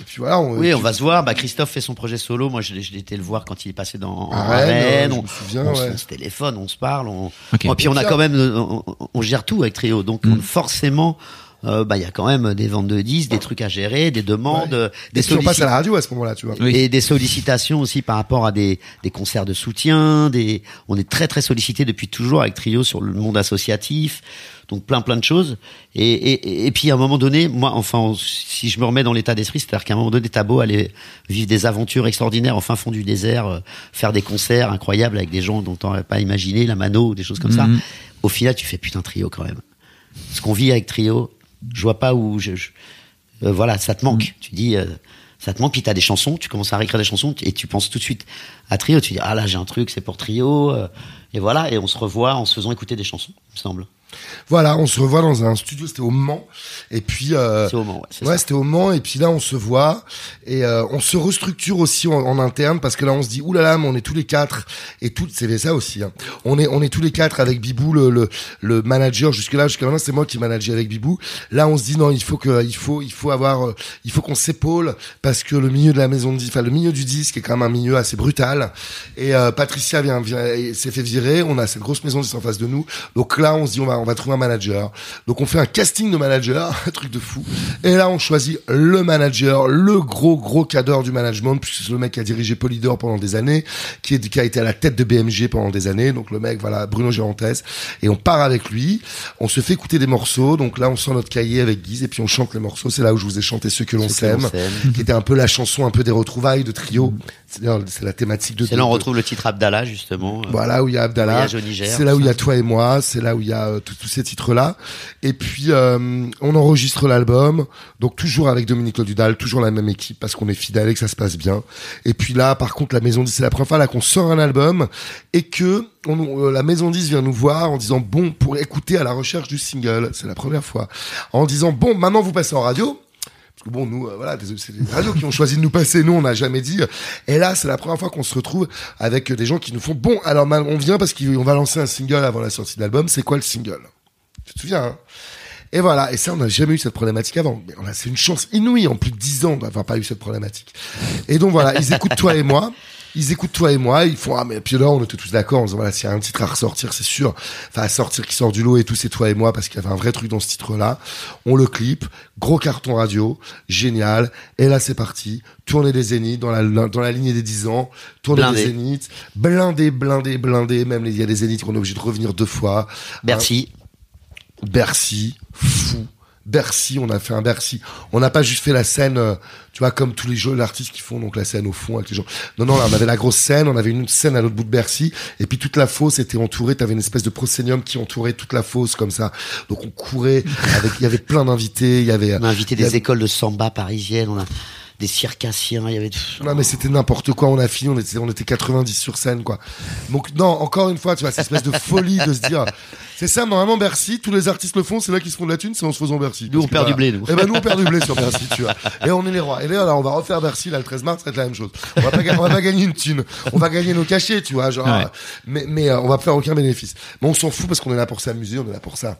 Et puis voilà. On, Oui, tu- on va se voir. Bah, Christophe fait son projet solo. Moi, je, l'ai- été le voir quand il est passé dans À Rennes, on, me souviens, on se- ouais. on se téléphone, on se parle. On... Ok. Et puis on a quand même, on, on gère tout avec Trio. Donc Mm. forcément, euh, bah il y a quand même des ventes de disques, des trucs à gérer, des demandes, Ouais. des Et puis on passe sollici- à la radio à ce moment-là, tu vois. Oui. et des sollicitations aussi par rapport à des, des concerts de soutien. Des, on est très très sollicité depuis toujours avec Trio sur le monde associatif. Donc plein plein de choses. Et, et, et puis à un moment donné, moi, enfin, si je me remets dans l'état d'esprit, c'est-à-dire qu'à un moment donné, t'as beau aller vivre des aventures extraordinaires en fin fond du désert, euh, faire des concerts incroyables avec des gens dont on n'aurait pas imaginé, la mano, des choses comme ça. Mhm. Au final, tu fais putain Trio quand même. Ce qu'on vit avec Trio, je vois pas où je, je- euh, voilà, ça te manque. Tu dis, euh, ça te manque, puis t'as des chansons, tu commences à réécrire des chansons et tu penses tout de suite à Trio. Tu dis, ah là, j'ai un truc, c'est pour Trio. euh, et voilà, et on se revoit en se faisant écouter des chansons, il me semble. Voilà, on se revoit dans un studio, c'était au Mans. Et puis, euh, C'est au Mans, ouais, ouais, c'était au Mans. Et puis là, on se voit et euh, on se restructure aussi en, en interne parce que là, on se dit, oulala, mais on est tous les quatre et tout. C'est ça aussi. hein. On est, on est tous les quatre avec Bibou, le, le, le manager. Jusque là, jusqu'à maintenant, c'est moi qui manageais avec Bibou. Là, on se dit non, il faut que, il faut, il faut avoir, euh, il faut qu'on s'épaule parce que le milieu de la maison de enfin le milieu du disque est quand même un milieu assez brutal. Et euh, Patricia vient, vient s'est fait virer. On a cette grosse maison de disque en face de nous. Donc là, on se dit on va, on va trouver un manager. Donc on fait un casting de manager, un truc de fou. Et là, on choisit le manager, le gros gros cadre du management, puisque c'est le mec qui a dirigé Polydor pendant des années, qui, est, qui a été à la tête de BMG pendant des années. Donc le mec, voilà, Bruno Gérantes. Et on part avec lui. On se fait écouter des morceaux. Donc là, on sort notre cahier avec Guise et puis on chante les morceaux. C'est là où je vous ai chanté ceux que l'on s'aime, qui était un peu la chanson un peu des retrouvailles de trio. C'est la thématique de. C'est là on retrouve le titre Abdallah, justement. euh, voilà où il y a Abdallah. C'est là où il y a toi et moi. C'est là où il y a euh, tous ces titres-là. Et puis euh, on enregistre l'album. Donc toujours avec Dominique Lodudal, toujours la même équipe parce qu'on est fidèle et que ça se passe bien. Et puis là, par contre, la Maison 10, c'est la première fois là qu'on sort un album et que euh, la Maison 10 vient nous voir en disant bon pour écouter à la recherche du single. C'est la première fois. En disant bon maintenant vous passez en radio. Parce que bon, nous, euh, voilà, c'est les radios qui ont choisi de nous passer. Nous, on n'a jamais dit. Et là, c'est la première fois qu'on se retrouve avec euh, des gens qui nous font bon. Alors, on vient parce qu'on va lancer un single avant la sortie de l'album. C'est quoi le single? Tu te souviens hein? Et voilà. Et ça, on n'a jamais eu cette problématique avant. Mais c'est une chance inouïe en plus de dix ans d'avoir pas eu cette problématique. Et donc voilà, ils écoutent toi et moi. Ils écoutent toi et moi, ils font ah mais puis là on était tous d'accord en disant voilà s'il y a un titre à ressortir c'est sûr, enfin à sortir qui sort du lot et tout c'est toi et moi parce qu'il y avait un vrai truc dans ce titre là. On le clip, gros carton radio, génial. Et là c'est parti, tournée des zéniths dans la dans la lignée des 10 ans, Blindé. des zéniths, blindé blindé blindé, même il y a des zéniths qu'on est obligé de revenir deux fois. Bercy. Bercy, fou. Bercy, on a fait un Bercy. On n'a pas juste fait la scène, euh, tu vois, comme tous les jeux l'artiste qui font donc la scène au fond avec les gens. Non, non, là, on avait la grosse scène, on avait une scène à l'autre bout de Bercy, et puis toute la fosse était entourée. T'avais une espèce de prosénium qui entourait toute la fosse comme ça. Donc on courait avec, il y avait plein d'invités, il y avait. On a invité des avait- écoles de samba parisiennes, on a des circassiens, il y avait Non mais c'était n'importe quoi, on a fini, on était, on était 90 sur scène quoi. Donc non, encore une fois, tu vois, cette espèce de folie de se dire, c'est ça, normalement Bercy, tous les artistes le font, c'est là qu'ils se font de la thune, c'est en se faisant Bercy. Nous, on perd du blé, nous. Eh ben nous on perd du blé sur Bercy, tu vois. Et on est les rois. Et là, là, on va refaire Bercy, là, le 13 mars, ça va être la même chose. On va pas, on va pas gagner une thune. On va gagner nos cachets, tu vois, genre, Ouais. mais, mais euh, on va faire aucun bénéfice. Mais on s'en fout parce qu'on est là pour s'amuser, on est là pour ça.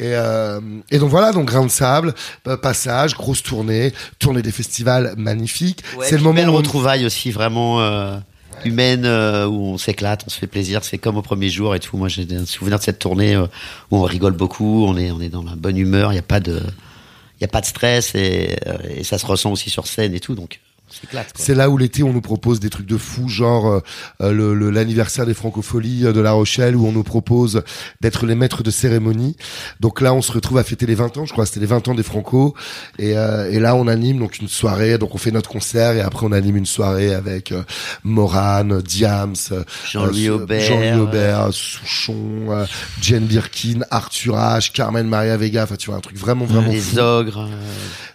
Et, euh, et donc voilà, donc grain de sable, passage, grosse tournée, tournée des festivals magnifiques. Ouais, c'est le moment belle où on- retrouvaille aussi, vraiment. euh, humaine euh, où on s'éclate, on se fait plaisir. C'est comme au premier jour et tout. Moi, j'ai un souvenir de cette tournée euh, où on rigole beaucoup, on est, on est dans la bonne humeur. Il n'y a pas de, il y a pas de stress et, et ça se ressent aussi sur scène et tout. Donc. C'est là où l'été on nous propose des trucs de fou, genre euh, euh, le- le- l'anniversaire des Francopholies euh, de La Rochelle où on nous propose d'être les maîtres de cérémonie. Donc là on se retrouve à fêter les 20 ans, je crois, c'était les 20 ans des Franco. Et, euh, et là on anime donc une soirée, donc on fait notre concert et après on anime une soirée avec euh, Morane, Diams, euh, Jean-Louis euh, Aubert, Jean-Louis Aubert, Souchon, euh, Jane Birkin, Arthur H, Carmen Maria Vega. Enfin tu vois un truc vraiment vraiment Les fou ogres.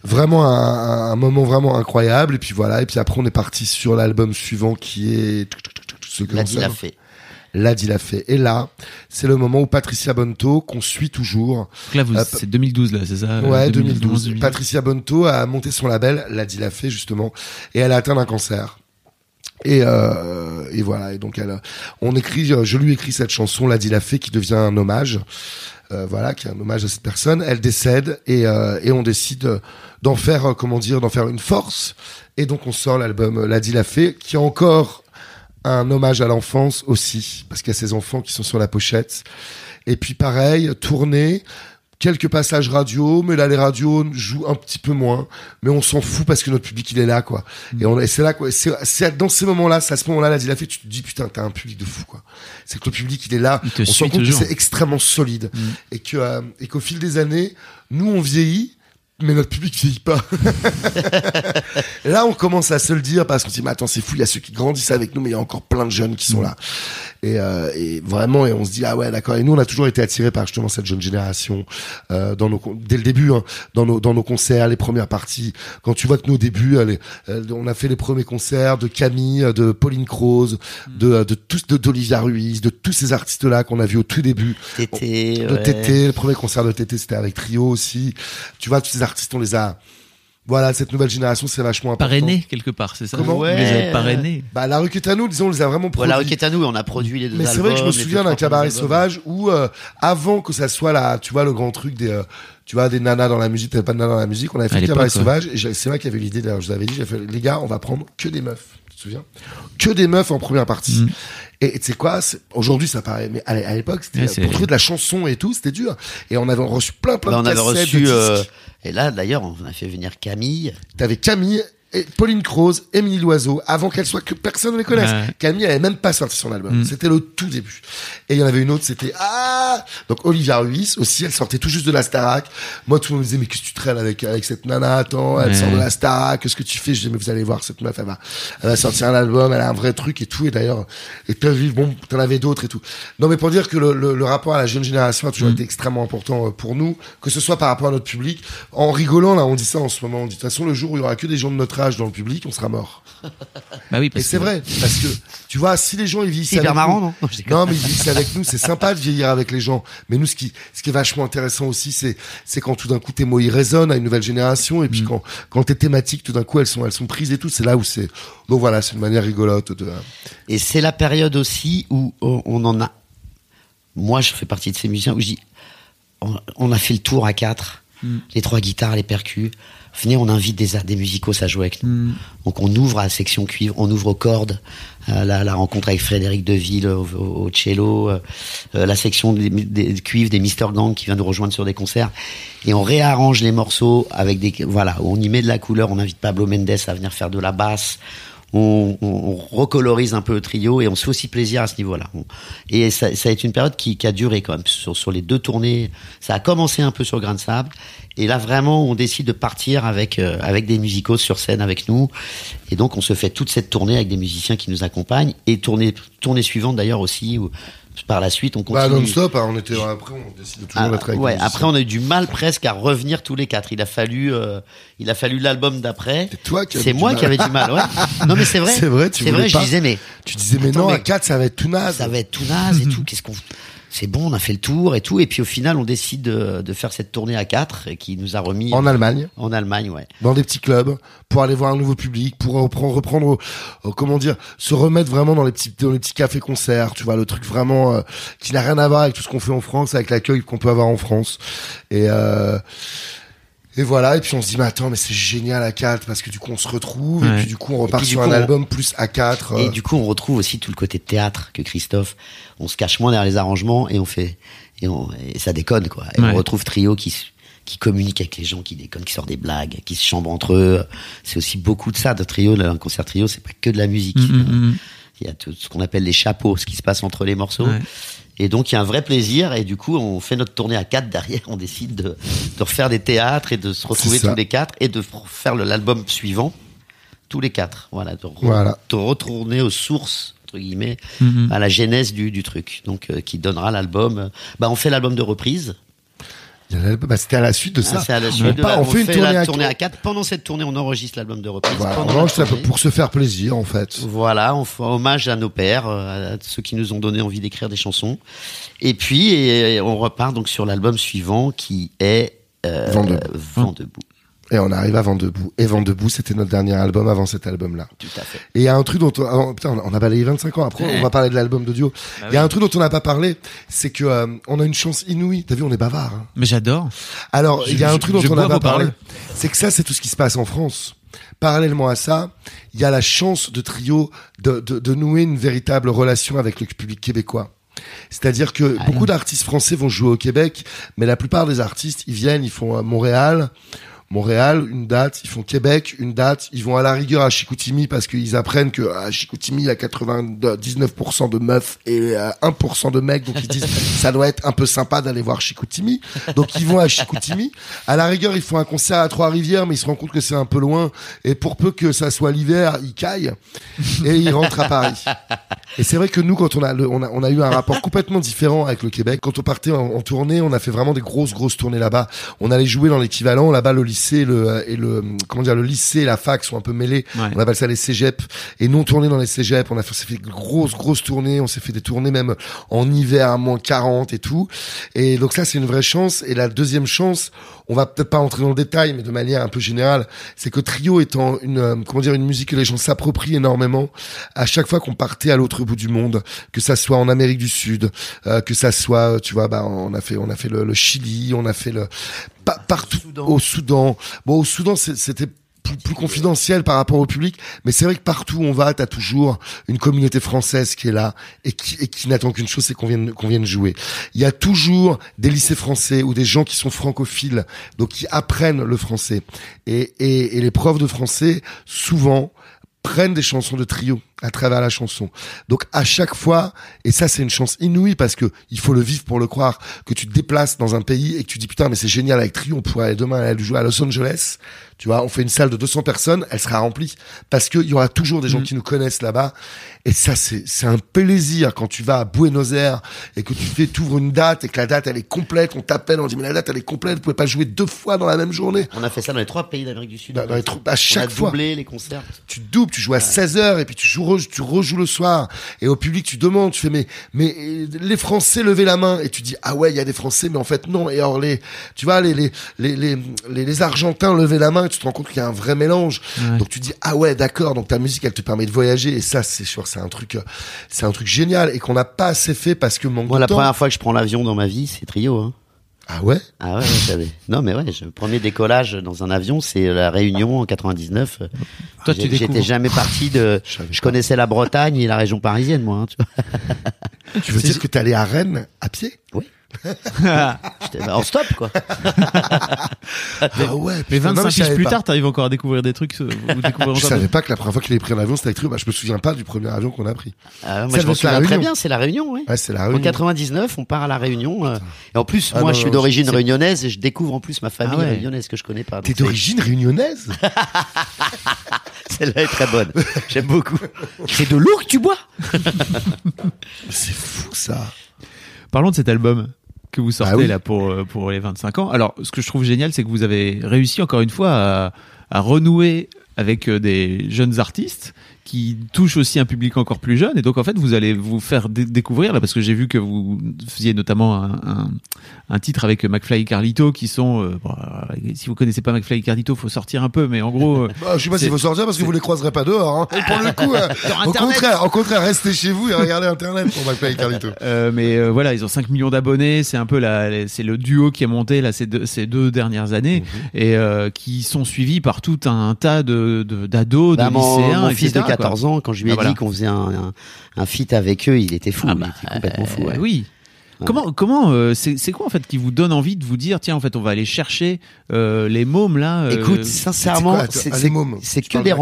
vraiment un, un- un moment vraiment incroyable et puis voilà et puis après on est parti sur l'album suivant qui est ce que Là, l'on il a sait. fait. Là, il a fait et là c'est le moment où Patricia Bonto qu'on suit toujours Donc là, vous, Hop. c'est 2012 là, c'est ça euh, ouais 2011, 2012 2012. Patricia Bonto a monté son label Là, il a fait justement et elle a atteint un cancer et, euh, et voilà et donc elle on écrit je lui écris cette chanson Là, il a fait qui devient un hommage euh, voilà, qui est un hommage à cette personne. Elle décède et, euh, et on décide euh, d'en faire, euh, comment dire, d'en faire une force. Et donc on sort l'album L'a fait, qui est encore un hommage à l'enfance aussi, parce qu'il y a ces enfants qui sont sur la pochette. Et puis pareil, tournée, quelques passages radio, mais là les radios jouent un petit peu moins, mais on s'en fout parce que notre public il est là quoi. Et, on, et c'est là quoi, c'est, dans ces moments-là, c'est à ce moment-là, L'a dit l'a fait, tu te dis putain t'as un public de fou quoi. C'est que le public il est là, Il te on se rend compte que c'est extrêmement solide Mm. et que euh, et qu'au fil des années, nous on vieillit, mais notre public vieillit pas. Là, on commence à se le dire parce qu'on se dit, mais attends, c'est fou, il y a ceux qui grandissent avec nous, mais il y a encore plein de jeunes qui sont là. Et, euh, et vraiment, et on se dit, ah ouais, d'accord. Et nous, on a toujours été attirés par justement cette jeune génération, euh, dans nos, dès le début, hein, dans nos, dans nos concerts, les premières parties. Quand tu vois que nos débuts, elle est- elle- on a fait les premiers concerts de Camille, de Pauline Croze, de, de tous, de, d'Olivia Ruiz, de tous ces artistes-là qu'on a vus au tout début. Tété. De ouais. Tété, le premier concert de Tété, c'était avec Trio aussi. Tu vois, tous ces artistes, on les a. Voilà, cette nouvelle génération, c'est vachement important. Parrainé quelque part, c'est ça Comment Vous les avez Ouais. parrainés. Bah, la rue à nous, disons, on les a vraiment produits. Voilà, ok, à nous, on a produit les deux Mais c'est vrai que je me souviens d'un cabaret sauvage où, euh, avant que ça soit la, tu vois, le grand truc des, euh, tu vois, des nanas dans la musique, t'avais pas de nanas dans la musique, on avait fait le cabaret ouais. sauvage, et c'est moi qui avais l'idée, d'ailleurs, je vous avais dit, j'ai fait, les gars, on va prendre que des meufs. Tu te souviens? Que des meufs en première partie. Mm. Et tu sais quoi, aujourd'hui ça paraît, mais à l'é- à l'époque, c'était, pour trouver de la chanson et tout, c'était dur. Et on avait reçu plein, plein Bah, on de avait reçu. de euh, et là, d'ailleurs, on a fait venir Camille. T'avais Camille, et Pauline Croze, Émilie Loiseau, avant qu'elle soit que personne ne les connaisse. Ouais. Camille, elle avait même pas sorti son album. Mm. C'était le tout début. Et il y en avait une autre, c'était ah donc Olivia Ruiz aussi, elle sortait tout juste de la Starac. Moi, tout le monde me disait mais qu'est-ce que tu traînes avec avec cette nana? Attends, elle Ouais. sort de la Starac. Qu'est-ce que tu fais? Je dis mais vous allez voir cette meuf, elle va, elle va sortir un album, elle a un vrai truc et tout. Et d'ailleurs, et vu, bon, t'en avais d'autres et tout. Non, mais pour dire que le, le, le rapport à la jeune génération a toujours Mm. été extrêmement important euh, pour nous, que ce soit par rapport à notre public. En rigolant là, on dit ça en ce moment. On dit de toute façon le jour où il y aura que des gens de notre âge dans le public, on sera mort. Bah oui, Et c'est que- vrai, parce que tu vois, si les gens ils vieillissent C'est hyper avec marrant, nous- non Non, mais ils vieillissent avec nous, c'est sympa de vieillir avec les gens. Mais nous, ce qui, ce qui est vachement intéressant aussi, c'est, c'est quand tout d'un coup tes mots ils résonnent à une nouvelle génération, et puis Mm. quand, quand tes thématiques tout d'un coup elles sont, elles sont prises et tout, c'est là où c'est. Donc voilà, c'est une manière rigolote de. Et c'est la période aussi où on on en a. Moi, je fais partie de ces musiciens où je dis on, on a fait le tour à quatre, Mm. les trois guitares, les percus. Venez, on invite des, des musicos à jouer avec nous. Mm. Donc on ouvre à la section cuivre, on ouvre aux cordes, euh, la, la rencontre avec Frédéric Deville au, au- au cello, euh, euh, la section des, des cuivres des Mister Gang qui vient nous rejoindre sur des concerts, et on réarrange les morceaux avec des voilà, on y met de la couleur, on invite Pablo Mendes à venir faire de la basse. On, on- recolorise un peu le trio et on se fait aussi plaisir à ce niveau-là. Et ça, ça a été une période qui, qui a duré quand même sur, sur les deux tournées. Ça a commencé un peu sur Grain de Sable et là vraiment on décide de partir avec euh, avec des musicos sur scène avec nous et donc on se fait toute cette tournée avec des musiciens qui nous accompagnent et tournée tournée suivante d'ailleurs aussi où par la suite on Bah continue. non-stop, hein, on était après, on décide toujours Ah, d'être avec ouais, après on a eu du mal presque à revenir tous les quatre. Il a fallu, euh, il a fallu l'album d'après. C'est toi qui avais C'est moi mal. qui avais du mal. Ouais. Non mais c'est vrai. C'est vrai, tu C'est vrai. Je pas. disais mais Tu disais, mais Attends, non, à mais- 4, ça va être tout naze. ça va être tout naze et tout. Qu'est-ce qu'on C'est bon, on a fait le tour et tout. Et puis au final, on décide de, de faire cette tournée à quatre et qui nous a remis En Allemagne. en Allemagne, ouais. dans des petits clubs pour aller voir un nouveau public pour reprendre, reprendre euh, comment dire se remettre vraiment dans les petits dans les petits cafés concerts tu vois le truc vraiment euh, qui n'a rien à voir avec tout ce qu'on fait en France avec l'accueil qu'on peut avoir en France et euh, Et voilà, et puis on se dit, mais attends, mais c'est génial à 4 parce que du coup on se retrouve et puis du coup on repart puis, sur coup, un on- album plus à 4. Et du coup, on retrouve aussi tout le côté théâtre que Christophe. On se cache moins derrière les arrangements et on fait et, on, et ça déconne quoi. Et Ouais. on retrouve trio qui qui communique avec les gens, qui déconne, qui sort des blagues, qui se chambre entre eux. C'est aussi beaucoup de ça de trio. là, Un concert trio, c'est pas que de la musique. Mm, mm, mm. Il y a tout ce qu'on appelle les chapeaux, ce qui se passe entre les morceaux. Ouais. Et donc il y a un vrai plaisir et du coup on fait notre tournée à quatre derrière, on décide de, de refaire des théâtres et de se retrouver tous les quatre et de faire l'album suivant tous les quatre. Voilà, de, re- Voilà. de retourner aux sources entre guillemets Mhm. à la genèse du, du truc. Donc euh, qui donnera l'album. euh, Bah on fait l'album de reprise. Il y a l'album- bah, c'était à la suite de ça. Ah, à la on, suite de part- la- on fait une tournée la à tournée 4. à quatre. Pendant cette tournée, on enregistre l'album de reprise. Voilà, on tournée. pour se faire plaisir en fait. Voilà, on fait hommage à nos pères, euh, à ceux qui nous ont donné envie d'écrire des chansons. Et puis, et on repart donc sur l'album suivant qui est euh, Vent debout. Vent debout. Et on arrive à Vent debout. Et Vent debout, c'était notre dernier album avant cet album-là. Tout à fait. Et il y a un truc dont on, ah, putain, on a balayé 25 ans après, on va parler de l'album d'audio. Bah Il y a un truc dont on n'a pas parlé, c'est que euh, on a une chance inouïe. T'as vu, on est bavard. hein. Mais j'adore. Alors, il y a je- un truc dont je on n'a pas parlé, c'est que ça, c'est tout ce qui se passe en France. Parallèlement à ça, il y a la chance de Trio de, de, de nouer une véritable relation avec le public québécois. C'est-à-dire que beaucoup d'artistes français vont jouer au Québec, mais la plupart des artistes, ils viennent, ils font euh, Montréal, Montréal, une date, ils font Québec, une date, ils vont à la rigueur à Chicoutimi parce qu'ils apprennent que à Chicoutimi, il y a 99% de meufs et euh, 1% de mecs, donc ils disent ça doit être un peu sympa d'aller voir Chicoutimi. Donc ils vont à Chicoutimi. À la rigueur, ils font un concert à Trois-Rivières, mais ils se rendent compte que c'est un peu loin. Et pour peu que ça soit l'hiver, ils caillent et ils rentrent à Paris. Et c'est vrai que nous, quand on a, le- on a, on a eu un rapport complètement différent avec le Québec. Quand on partait en, en tournée, on a fait vraiment des grosses, grosses tournées là-bas. On allait jouer dans l'équivalent. Là-bas, le lycée, le, et le, comment dire, le lycée et la fac sont un peu mêlés. Ouais. On appelle ça les cégeps. Et nous, on tournait dans les cégeps. On a fait, s'est fait de grosses, grosses tournées. On s'est fait des tournées même en hiver à moins 40 et tout. Et donc ça, c'est une vraie chance. Et la deuxième chance, on va peut-être pas entrer dans le détail, mais de manière un peu générale, c'est que Trio étant une, euh, comment dire, une musique que les gens s'approprient énormément, à chaque fois qu'on partait à l'autre bout du monde, que ça soit en Amérique du Sud, euh, que ça soit, tu vois, bah, on a fait, on a fait le, le Chili, on a fait le, pa- partout, au Soudan. Bon, au Soudan, c'était plus, plus confidentiel par rapport au public, mais c'est vrai que partout où on va, t'as toujours une communauté française qui est là et qui, et qui n'attend qu'une chose, c'est qu'on vienne, qu'on vienne jouer. Il y a toujours des lycées français ou des gens qui sont francophiles, donc qui apprennent le français. Et, et, et les profs de français, souvent, prennent des chansons de trio à travers la chanson. Donc à chaque fois, et ça c'est une chance inouïe parce que il faut le vivre pour le croire, que tu te déplaces dans un pays et que tu dis putain mais c'est génial avec trio, on pourrait aller demain aller jouer à Los Angeles, tu vois, on fait une salle de 200 personnes, elle sera remplie. Parce qu'il y aura toujours des gens qui nous connaissent là-bas. Et ça c'est c'est un plaisir quand tu vas à Buenos Aires et que tu fais t'ouvres une date et que la date elle est complète, on t'appelle, on dit mais la date elle est complète, vous pouvez pas jouer deux fois dans la même journée. On a fait ça dans les trois pays d'Amérique du Sud. Dans- dans les trou- à On chaque a fois. doublé les concerts. tu doubles, tu joues à 16h et puis tu joues, re- tu rejoues le soir. Et au public tu demandes, tu fais mais mais euh, les Français levez la main. Et tu dis ah ouais il y a des Français mais en fait non. Et alors les tu vois les les les les, les, les Argentins lever la main et tu te rends compte qu'il y a un vrai mélange donc tu dis ah ouais d'accord donc ta musique elle te permet de voyager et ça c'est sûr c'est un truc euh, c'est un truc génial et qu'on n'a pas assez fait parce que manque Moi, de la temps première fois que je prends l'avion dans ma vie, c'est trio. Hein. ah ouais? Ah ouais, ouais, Non, mais ouais, le premier décollage dans un avion, c'est la Réunion en 99. Toi, tu. J'étais jamais parti de. Je Je connaissais la Bretagne et la région parisienne, moi. hein, tu vois. tu veux dire que t'es allé à Rennes à pied? J'étais en stop, quoi. ah ouais Mais putain, non, 25 je piges plus pas. tard, t'arrives encore à découvrir des trucs. euh, Vous découvrez je savais des- pas que la première fois qu'il avait pris un avion c'était avec Trio bah je me souviens pas du premier avion qu'on a pris Ah, moi, Ça je me souviens très bien, c'est la Réunion, oui. ouais c'est la En Réunion 99, on part à la Réunion. euh, et en plus, Ah moi, non, je suis d'origine réunionnaise et je découvre en plus ma famille Ah ouais. réunionnaise que je connais pas. T'es d'origine réunionnaise? Celle-là est très bonne. J'aime beaucoup. C'est de l'eau que tu bois? C'est fou ça. Parlons de cet album que vous sortez Ah oui. là pour, euh, pour les 25 ans. Alors, ce que je trouve génial, c'est que vous avez réussi encore une fois à, à renouer avec euh, des jeunes artistes qui touche aussi un public encore plus jeune. Et donc en fait, vous allez vous faire dé- découvrir là, parce que j'ai vu que vous faisiez notamment un, un, un titre avec McFly et Carlito, qui sont. euh, bon, euh, si vous connaissez pas McFly et Carlito, faut sortir un peu, mais en gros. euh, Bah, je sais pas s'il faut sortir parce que vous les croiserez pas dehors. Hein. Et pour le coup, euh, au contraire, au contraire, restez chez vous et regardez Internet pour McFly et Carlito. Euh, mais euh, voilà, ils ont 5 millions d'abonnés. C'est un peu la, c'est le duo qui est monté là ces deux, ces deux dernières années Mhm. et euh, qui sont suivis par tout un tas de de- d'ados, de, Bah, mon, lycéens, mon fils de etc., 14 ans, quand je lui ai Ah, voilà. dit qu'on faisait un, un, un feat avec eux, il était fou. Ah il bah, était complètement fou. Euh, ouais. oui. Comment comment euh, c'est c'est quoi en fait qui vous donne envie de vous dire tiens en fait on va aller chercher euh, les mômes là euh, Écoute, sincèrement, c'est que des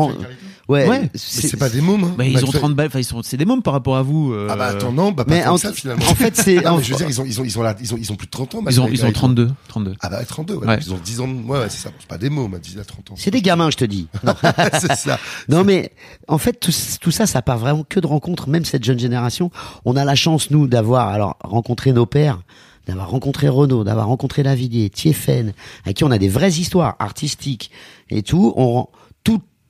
Ouais, Ouais. Mais c'est pas des mômes. Hein. bah, ils ont McFly- 30 balles enfin ils sont c'est des mômes par rapport à vous euh, Ah bah attends, non, bah pas Mais en, que ça finalement. en fait, c'est. Je veux dire, ils ont, ils ont, ils ont, la- ils ont, ils ont plus de 30 ans. ils ont ils ont Carlito. 32 32 Ah bah 32, ouais. Ouais. Ils ont 10 ans. de- Ouais, ouais, c'est ça. C'est pas des mômes, 10 à 30 ans. c'est des gamins, je te dis. c'est ça. Non mais en fait tout, tout ça ça part vraiment que de rencontres même cette jeune génération on a la chance nous d'avoir alors rencontré nos pères d'avoir rencontré Renaud d'avoir rencontré Lavillier Thieffen avec qui on a des vraies histoires artistiques et tout on rend- tout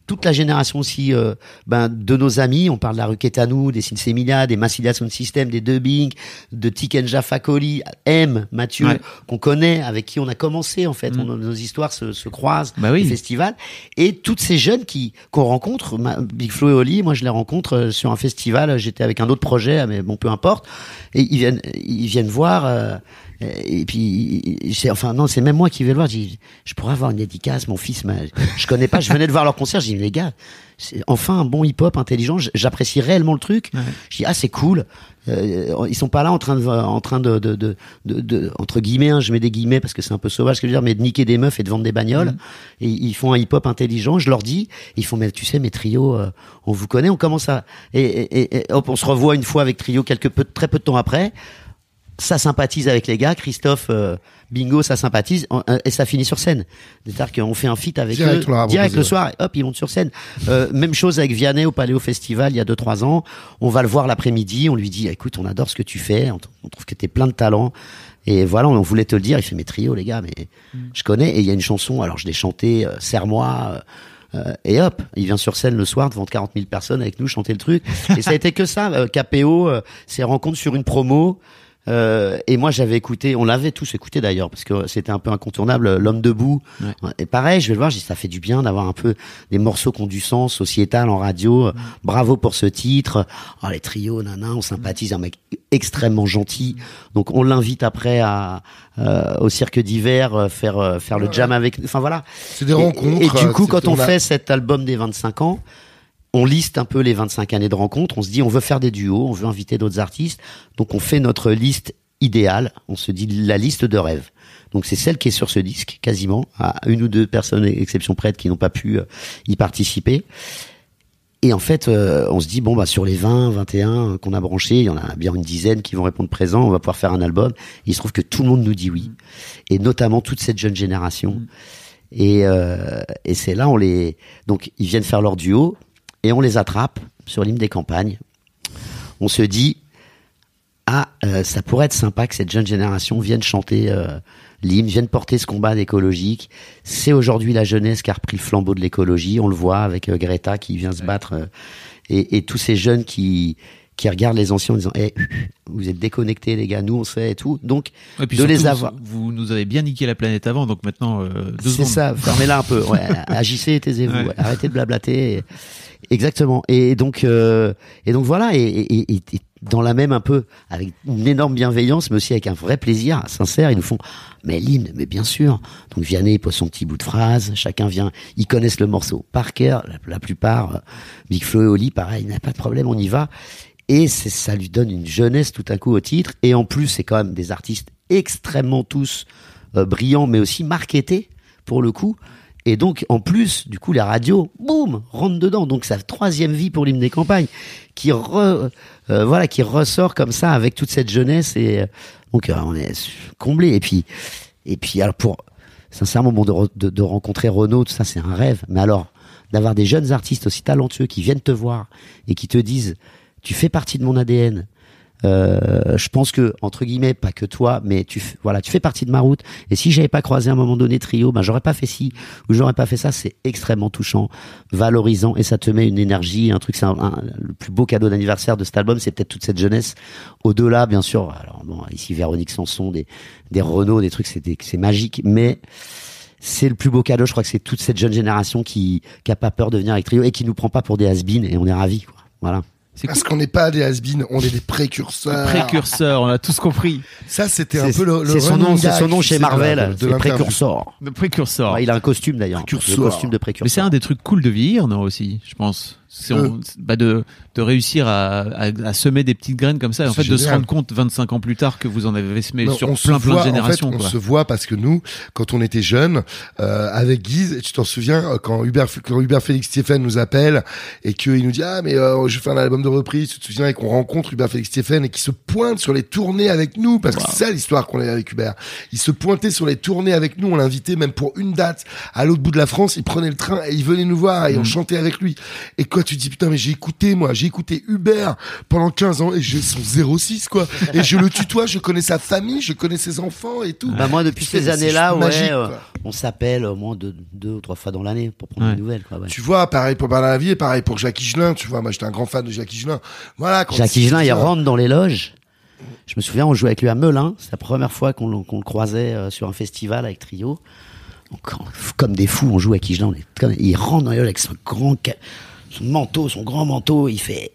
toute la génération aussi euh, ben, de nos amis, on parle de la rue Quétanou, des Sinsemilia, des Massilia Sound System, des Dubbing, de Tikenja Fakoli, M, Mathieu, Ouais. qu'on connaît, avec qui on a commencé en fait, Mm. On- nos histoires se, se croisent, Bah oui. les festivals, et toutes ces jeunes qui qu'on rencontre, ma- Big Flo et Oli, moi je les rencontre euh, sur un festival, j'étais avec un autre projet, mais bon peu importe, et ils viennent ils viennent voir. euh, et puis, c'est, enfin non, c'est même moi qui vais le voir. Je dis, je pourrais avoir une dédicace. Mon fils, m'a- je connais pas. Je venais de voir leur concert. Je dis, les gars, c'est enfin un bon hip-hop intelligent. J'apprécie réellement le truc. Ouais. Je dis, ah c'est cool. Euh, ils sont pas là en train de, en train de, de, de, de, entre guillemets, hein, je mets des guillemets parce que c'est un peu sauvage ce que je veux dire, mais de niquer des meufs et de vendre des bagnoles. Mhm. Et ils font un hip-hop intelligent. Je leur dis, ils font, mais tu sais, mes trios, euh, on vous connaît, on commence à, et, et, et hop, on se revoit une fois avec trio quelques peu, très peu de temps après ça sympathise avec les gars, Christophe, euh, Bingo, ça sympathise, en- euh, et ça finit sur scène. C'est-à-dire qu'on fait un feat avec Direct, eux, a direct le soir, et hop, ils montent sur scène. Euh, même chose avec Vianney au Paléo Festival il y a 2-3 ans. On va le voir l'après-midi, on lui dit, écoute, on adore ce que tu fais, on, trouve que t'es plein de talent. Et voilà, on voulait te le dire. Il fait mes trios, les gars, mais je connais. Et il y a une chanson, alors je l'ai chantée, euh, Serre-moi. euh, euh, et hop, il vient sur scène le soir devant 40 000 personnes avec nous chanter le truc. Et ça a été que ça. euh, KPO, euh, c'est rencontre sur une promo. Euh, et moi j'avais écouté, on l'avait tous écouté d'ailleurs parce que c'était un peu incontournable, euh, l'homme debout. Ouais. Et pareil, je vais le voir, dis ça fait du bien d'avoir un peu des morceaux qui ont du sens, sociétal en radio. Bravo pour ce titre. Oh, les trios, nana, on sympathise, un mec extrêmement gentil. Donc on l'invite après à euh, au cirque d'hiver euh, faire euh, faire le jam avec. Enfin voilà. C'est des Et- rencontres. Et, du coup, quand on, a- fait cet album des 25 ans, on liste un peu les 25 années de rencontres. On se dit, on veut faire des duos, on veut inviter d'autres artistes. Donc, on fait notre liste idéale. On se dit la liste de rêve. Donc, c'est celle qui est sur ce disque, quasiment, à une ou deux personnes, exception prête, qui n'ont pas pu euh, y participer. Et en fait, euh, on se dit, bon, bah, sur les 20, 21 qu'on a branchés, il y en a bien une dizaine qui vont répondre présent, on va pouvoir faire un album. il se trouve que tout le monde nous dit oui. Et notamment toute cette jeune génération. Et, euh, et c'est là, on les. Donc, ils viennent faire leur duo et on les attrape sur l'hymne des campagnes. On se dit, ah, euh, ça pourrait être sympa que cette jeune génération vienne chanter euh, l'hymne, vienne porter ce combat écologique. C'est aujourd'hui la jeunesse qui a repris le flambeau de l'écologie. On le voit avec euh, Greta qui vient se battre et, et tous ces jeunes qui qui regardent les anciens en disant, Eh, vous êtes déconnectés les gars, nous on sait et tout. Donc Ouais, puis de surtout, les avoir. Vous, nous avez bien niqué la planète avant, donc maintenant euh, C'est ça, fermez-la un peu. Ouais, agissez taisez-vous. Ouais. Arrêtez de blablater. et- Exactement. Et donc, euh, et donc voilà. Et, et- et- dans la même un peu, avec une énorme bienveillance, mais aussi avec un vrai plaisir sincère, ils nous font, mais l'hymne, mais bien sûr. Donc Vianney pose son petit bout de phrase. Chacun vient, ils connaissent le morceau par cœur. La, la plupart, euh, Big Flo et Oli, pareil, il n'y a pas de problème, on y va. Et ça lui donne une jeunesse tout à coup au titre. Et en plus, c'est quand même des artistes extrêmement tous euh, brillants, mais aussi marketés pour le coup. Et donc, en plus, du coup, la radio, boum, rentre dedans. Donc, sa troisième vie pour l'hymne des campagnes, qui re, euh, voilà, qui ressort comme ça avec toute cette jeunesse. Et euh, donc, euh, on est comblé. Et puis, et puis, alors pour sincèrement, bon, de, de, de rencontrer Renaud, tout ça, c'est un rêve. Mais alors, d'avoir des jeunes artistes aussi talentueux qui viennent te voir et qui te disent, tu fais partie de mon ADN. Euh, je pense que entre guillemets, pas que toi, mais tu voilà, tu fais partie de ma route. Et si j'avais pas croisé à un moment donné Trio, ben j'aurais pas fait ci ou j'aurais pas fait ça. C'est extrêmement touchant, valorisant et ça te met une énergie, un truc. C'est le plus beau cadeau d'anniversaire de cet album, c'est peut-être toute cette jeunesse. Au-delà, bien sûr. Alors bon, ici Véronique Sanson, des des Renault, des trucs, c'est c'est magique, mais c'est le plus beau cadeau. Je crois que c'est toute cette jeune génération qui qui a pas peur de venir avec Trio et qui nous prend pas pour des has et on est ravis. Voilà. C'est Parce cool. qu'on n'est pas des has on est des précurseurs. Précurseur, on a tous compris. Ça, c'était un peu le, le c'est son nom, c'est son nom chez de Marvel, de précurseur. Le précurseur. Ouais, il a un costume d'ailleurs, le Précurseur. costume de précurseur. Mais c'est un des trucs cool de vieillir, non aussi, je pense. C'est Euh. on- bah de de réussir à, à, à semer des petites graines comme ça, et en fait de se génial. rendre compte 25 ans plus tard que vous en avez semé Non, sur on plein plein voit, de générations. En fait, quoi. on se voit parce que nous, quand on était jeunes, euh, avec Guise, tu t'en souviens, euh, quand Hubert, quand Hubert Félix Stéphane nous appelle et qu'il nous dit ah mais euh, je fais un album de reprise, tu te souviens et qu'on rencontre Hubert Félix Stéphane et qui se pointe sur les tournées avec nous parce que c'est ça l'histoire qu'on a avec Hubert. Il se pointait sur les tournées avec nous, on l'invitait même pour une date à l'autre bout de la France, il prenait le train et il venait nous voir et on chantait avec lui. Et quoi tu te dis putain mais j'ai écouté moi, j'ai écouté Hubert pendant 15 ans et j'ai son 06 quoi et je le tutoie, je connais sa famille, je connais ses enfants et tout. Bah moi depuis ces années-là, ouais, magique, euh, on s'appelle au moins deux, deux ou trois fois dans l'année pour prendre Ouais. des nouvelles. Quoi, ouais. Tu vois, pareil pour Bernard Lavier, pareil pour Jacques Higelin, tu vois, moi j'étais un grand fan de Jacques Higelin. Voilà, quand Jacques Higelin, il rentre dans les loges. Je me souviens, on jouait avec lui à Melun. C'est la première fois qu'on le- qu'on le croisait euh, sur un festival avec Trio. Comme des fous, on joue avec Higelin. on est comme- Il rentre dans les loges avec son grand, son manteau, son grand manteau. Il fait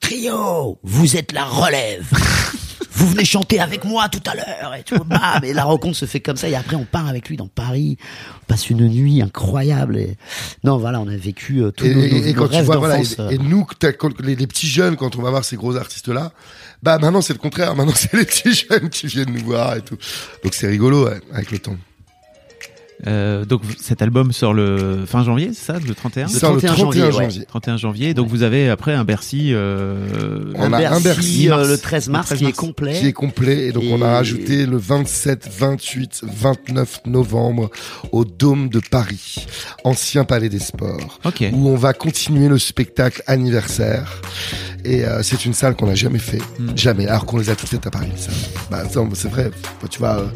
Trio, vous êtes la relève. Vous venez chanter avec moi tout à l'heure et tout. Bam, et la rencontre se fait comme ça. Et après, on part avec lui dans Paris. On passe une nuit incroyable. Et... Non, voilà, on a vécu euh, tous Et, nos, et- nos- et nos quand tu rêves vois, voilà, d'enfance, et, euh. nous, les, les petits jeunes, quand on va voir ces gros artistes-là, bah maintenant c'est le contraire. Maintenant c'est les petits jeunes qui viennent nous voir et tout. Donc c'est rigolo ouais, avec le temps. Euh, donc cet album sort le fin janvier, c'est ça, le 31 Il sort le 31 31 janvier, janvier. ouais. 31 janvier. Donc vous avez après un Bercy. Euh... On un a Bercy, un Bercy, euh, mars. le 13 mars, Le 13 qui est complet. Qui est complet et donc on a rajouté le 27, 28, 29 novembre au Dôme de Paris, ancien palais des sports. Où on va continuer le spectacle anniversaire. Et euh, c'est une salle qu'on n'a jamais fait, Mm. jamais, alors qu'on les a toutes faites à Paris. Ça. Bah, ça, c'est vrai. Bah, tu vois, euh,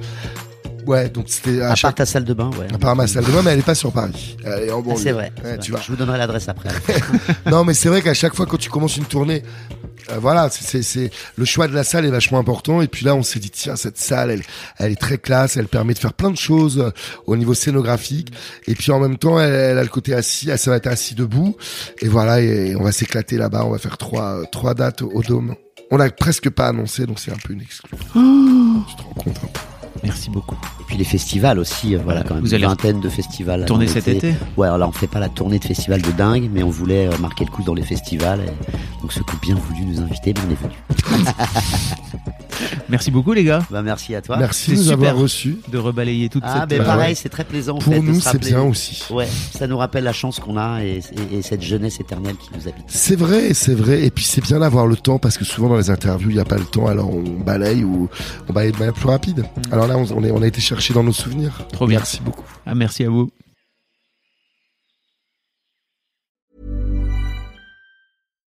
ouais, donc c'était à, À part ta salle de bain, ouais. À part ma salle de bain, mais elle est pas sur Paris. Elle est en Ah, banlieue. c'est vrai. Ouais, tu vois. Je vous donnerai l'adresse après. Non, mais c'est vrai qu'à chaque fois quand tu commences une tournée, euh, voilà, c'est- le choix de la salle est vachement important. Et puis là, on s'est dit tiens, cette salle, elle, elle est très classe, elle permet de faire plein de choses euh, au niveau scénographique. Et puis en même temps, elle, elle a le côté assis, elle, ça va être assis debout. Et voilà, et on va s'éclater là-bas. On va faire trois euh, trois dates au, au dôme. On l'a presque pas annoncé, donc c'est un peu une exclu. tu te rends compte un peu. Merci beaucoup. Et puis les festivals aussi, euh, voilà, quand même. Vous une allez vingtaine de festivals. Tourner cet été Ouais, alors là, on fait pas la tournée de festivals de dingue, mais on voulait euh, marquer le coup dans les festivals. et Donc, ceux qui ont bien voulu nous inviter, ben, on est venus. Merci beaucoup les gars Bah, merci à toi. Merci de nous avoir reçus. de rebalayer toute Ah, cette. ben Bah pareil, ouais. c'est très plaisant. en Pour fait, nous, c'est bien aussi. Ouais, ça nous rappelle la chance qu'on a et, et- et cette jeunesse éternelle qui nous habite. C'est vrai, c'est vrai. Et puis c'est bien d'avoir le temps parce que souvent dans les interviews, il n'y a pas le temps. Alors on balaye ou on balaye de manière plus rapide. Alors là, on, on est, on a été chercher dans nos souvenirs. Trop bien. Merci beaucoup. Ah, merci à vous.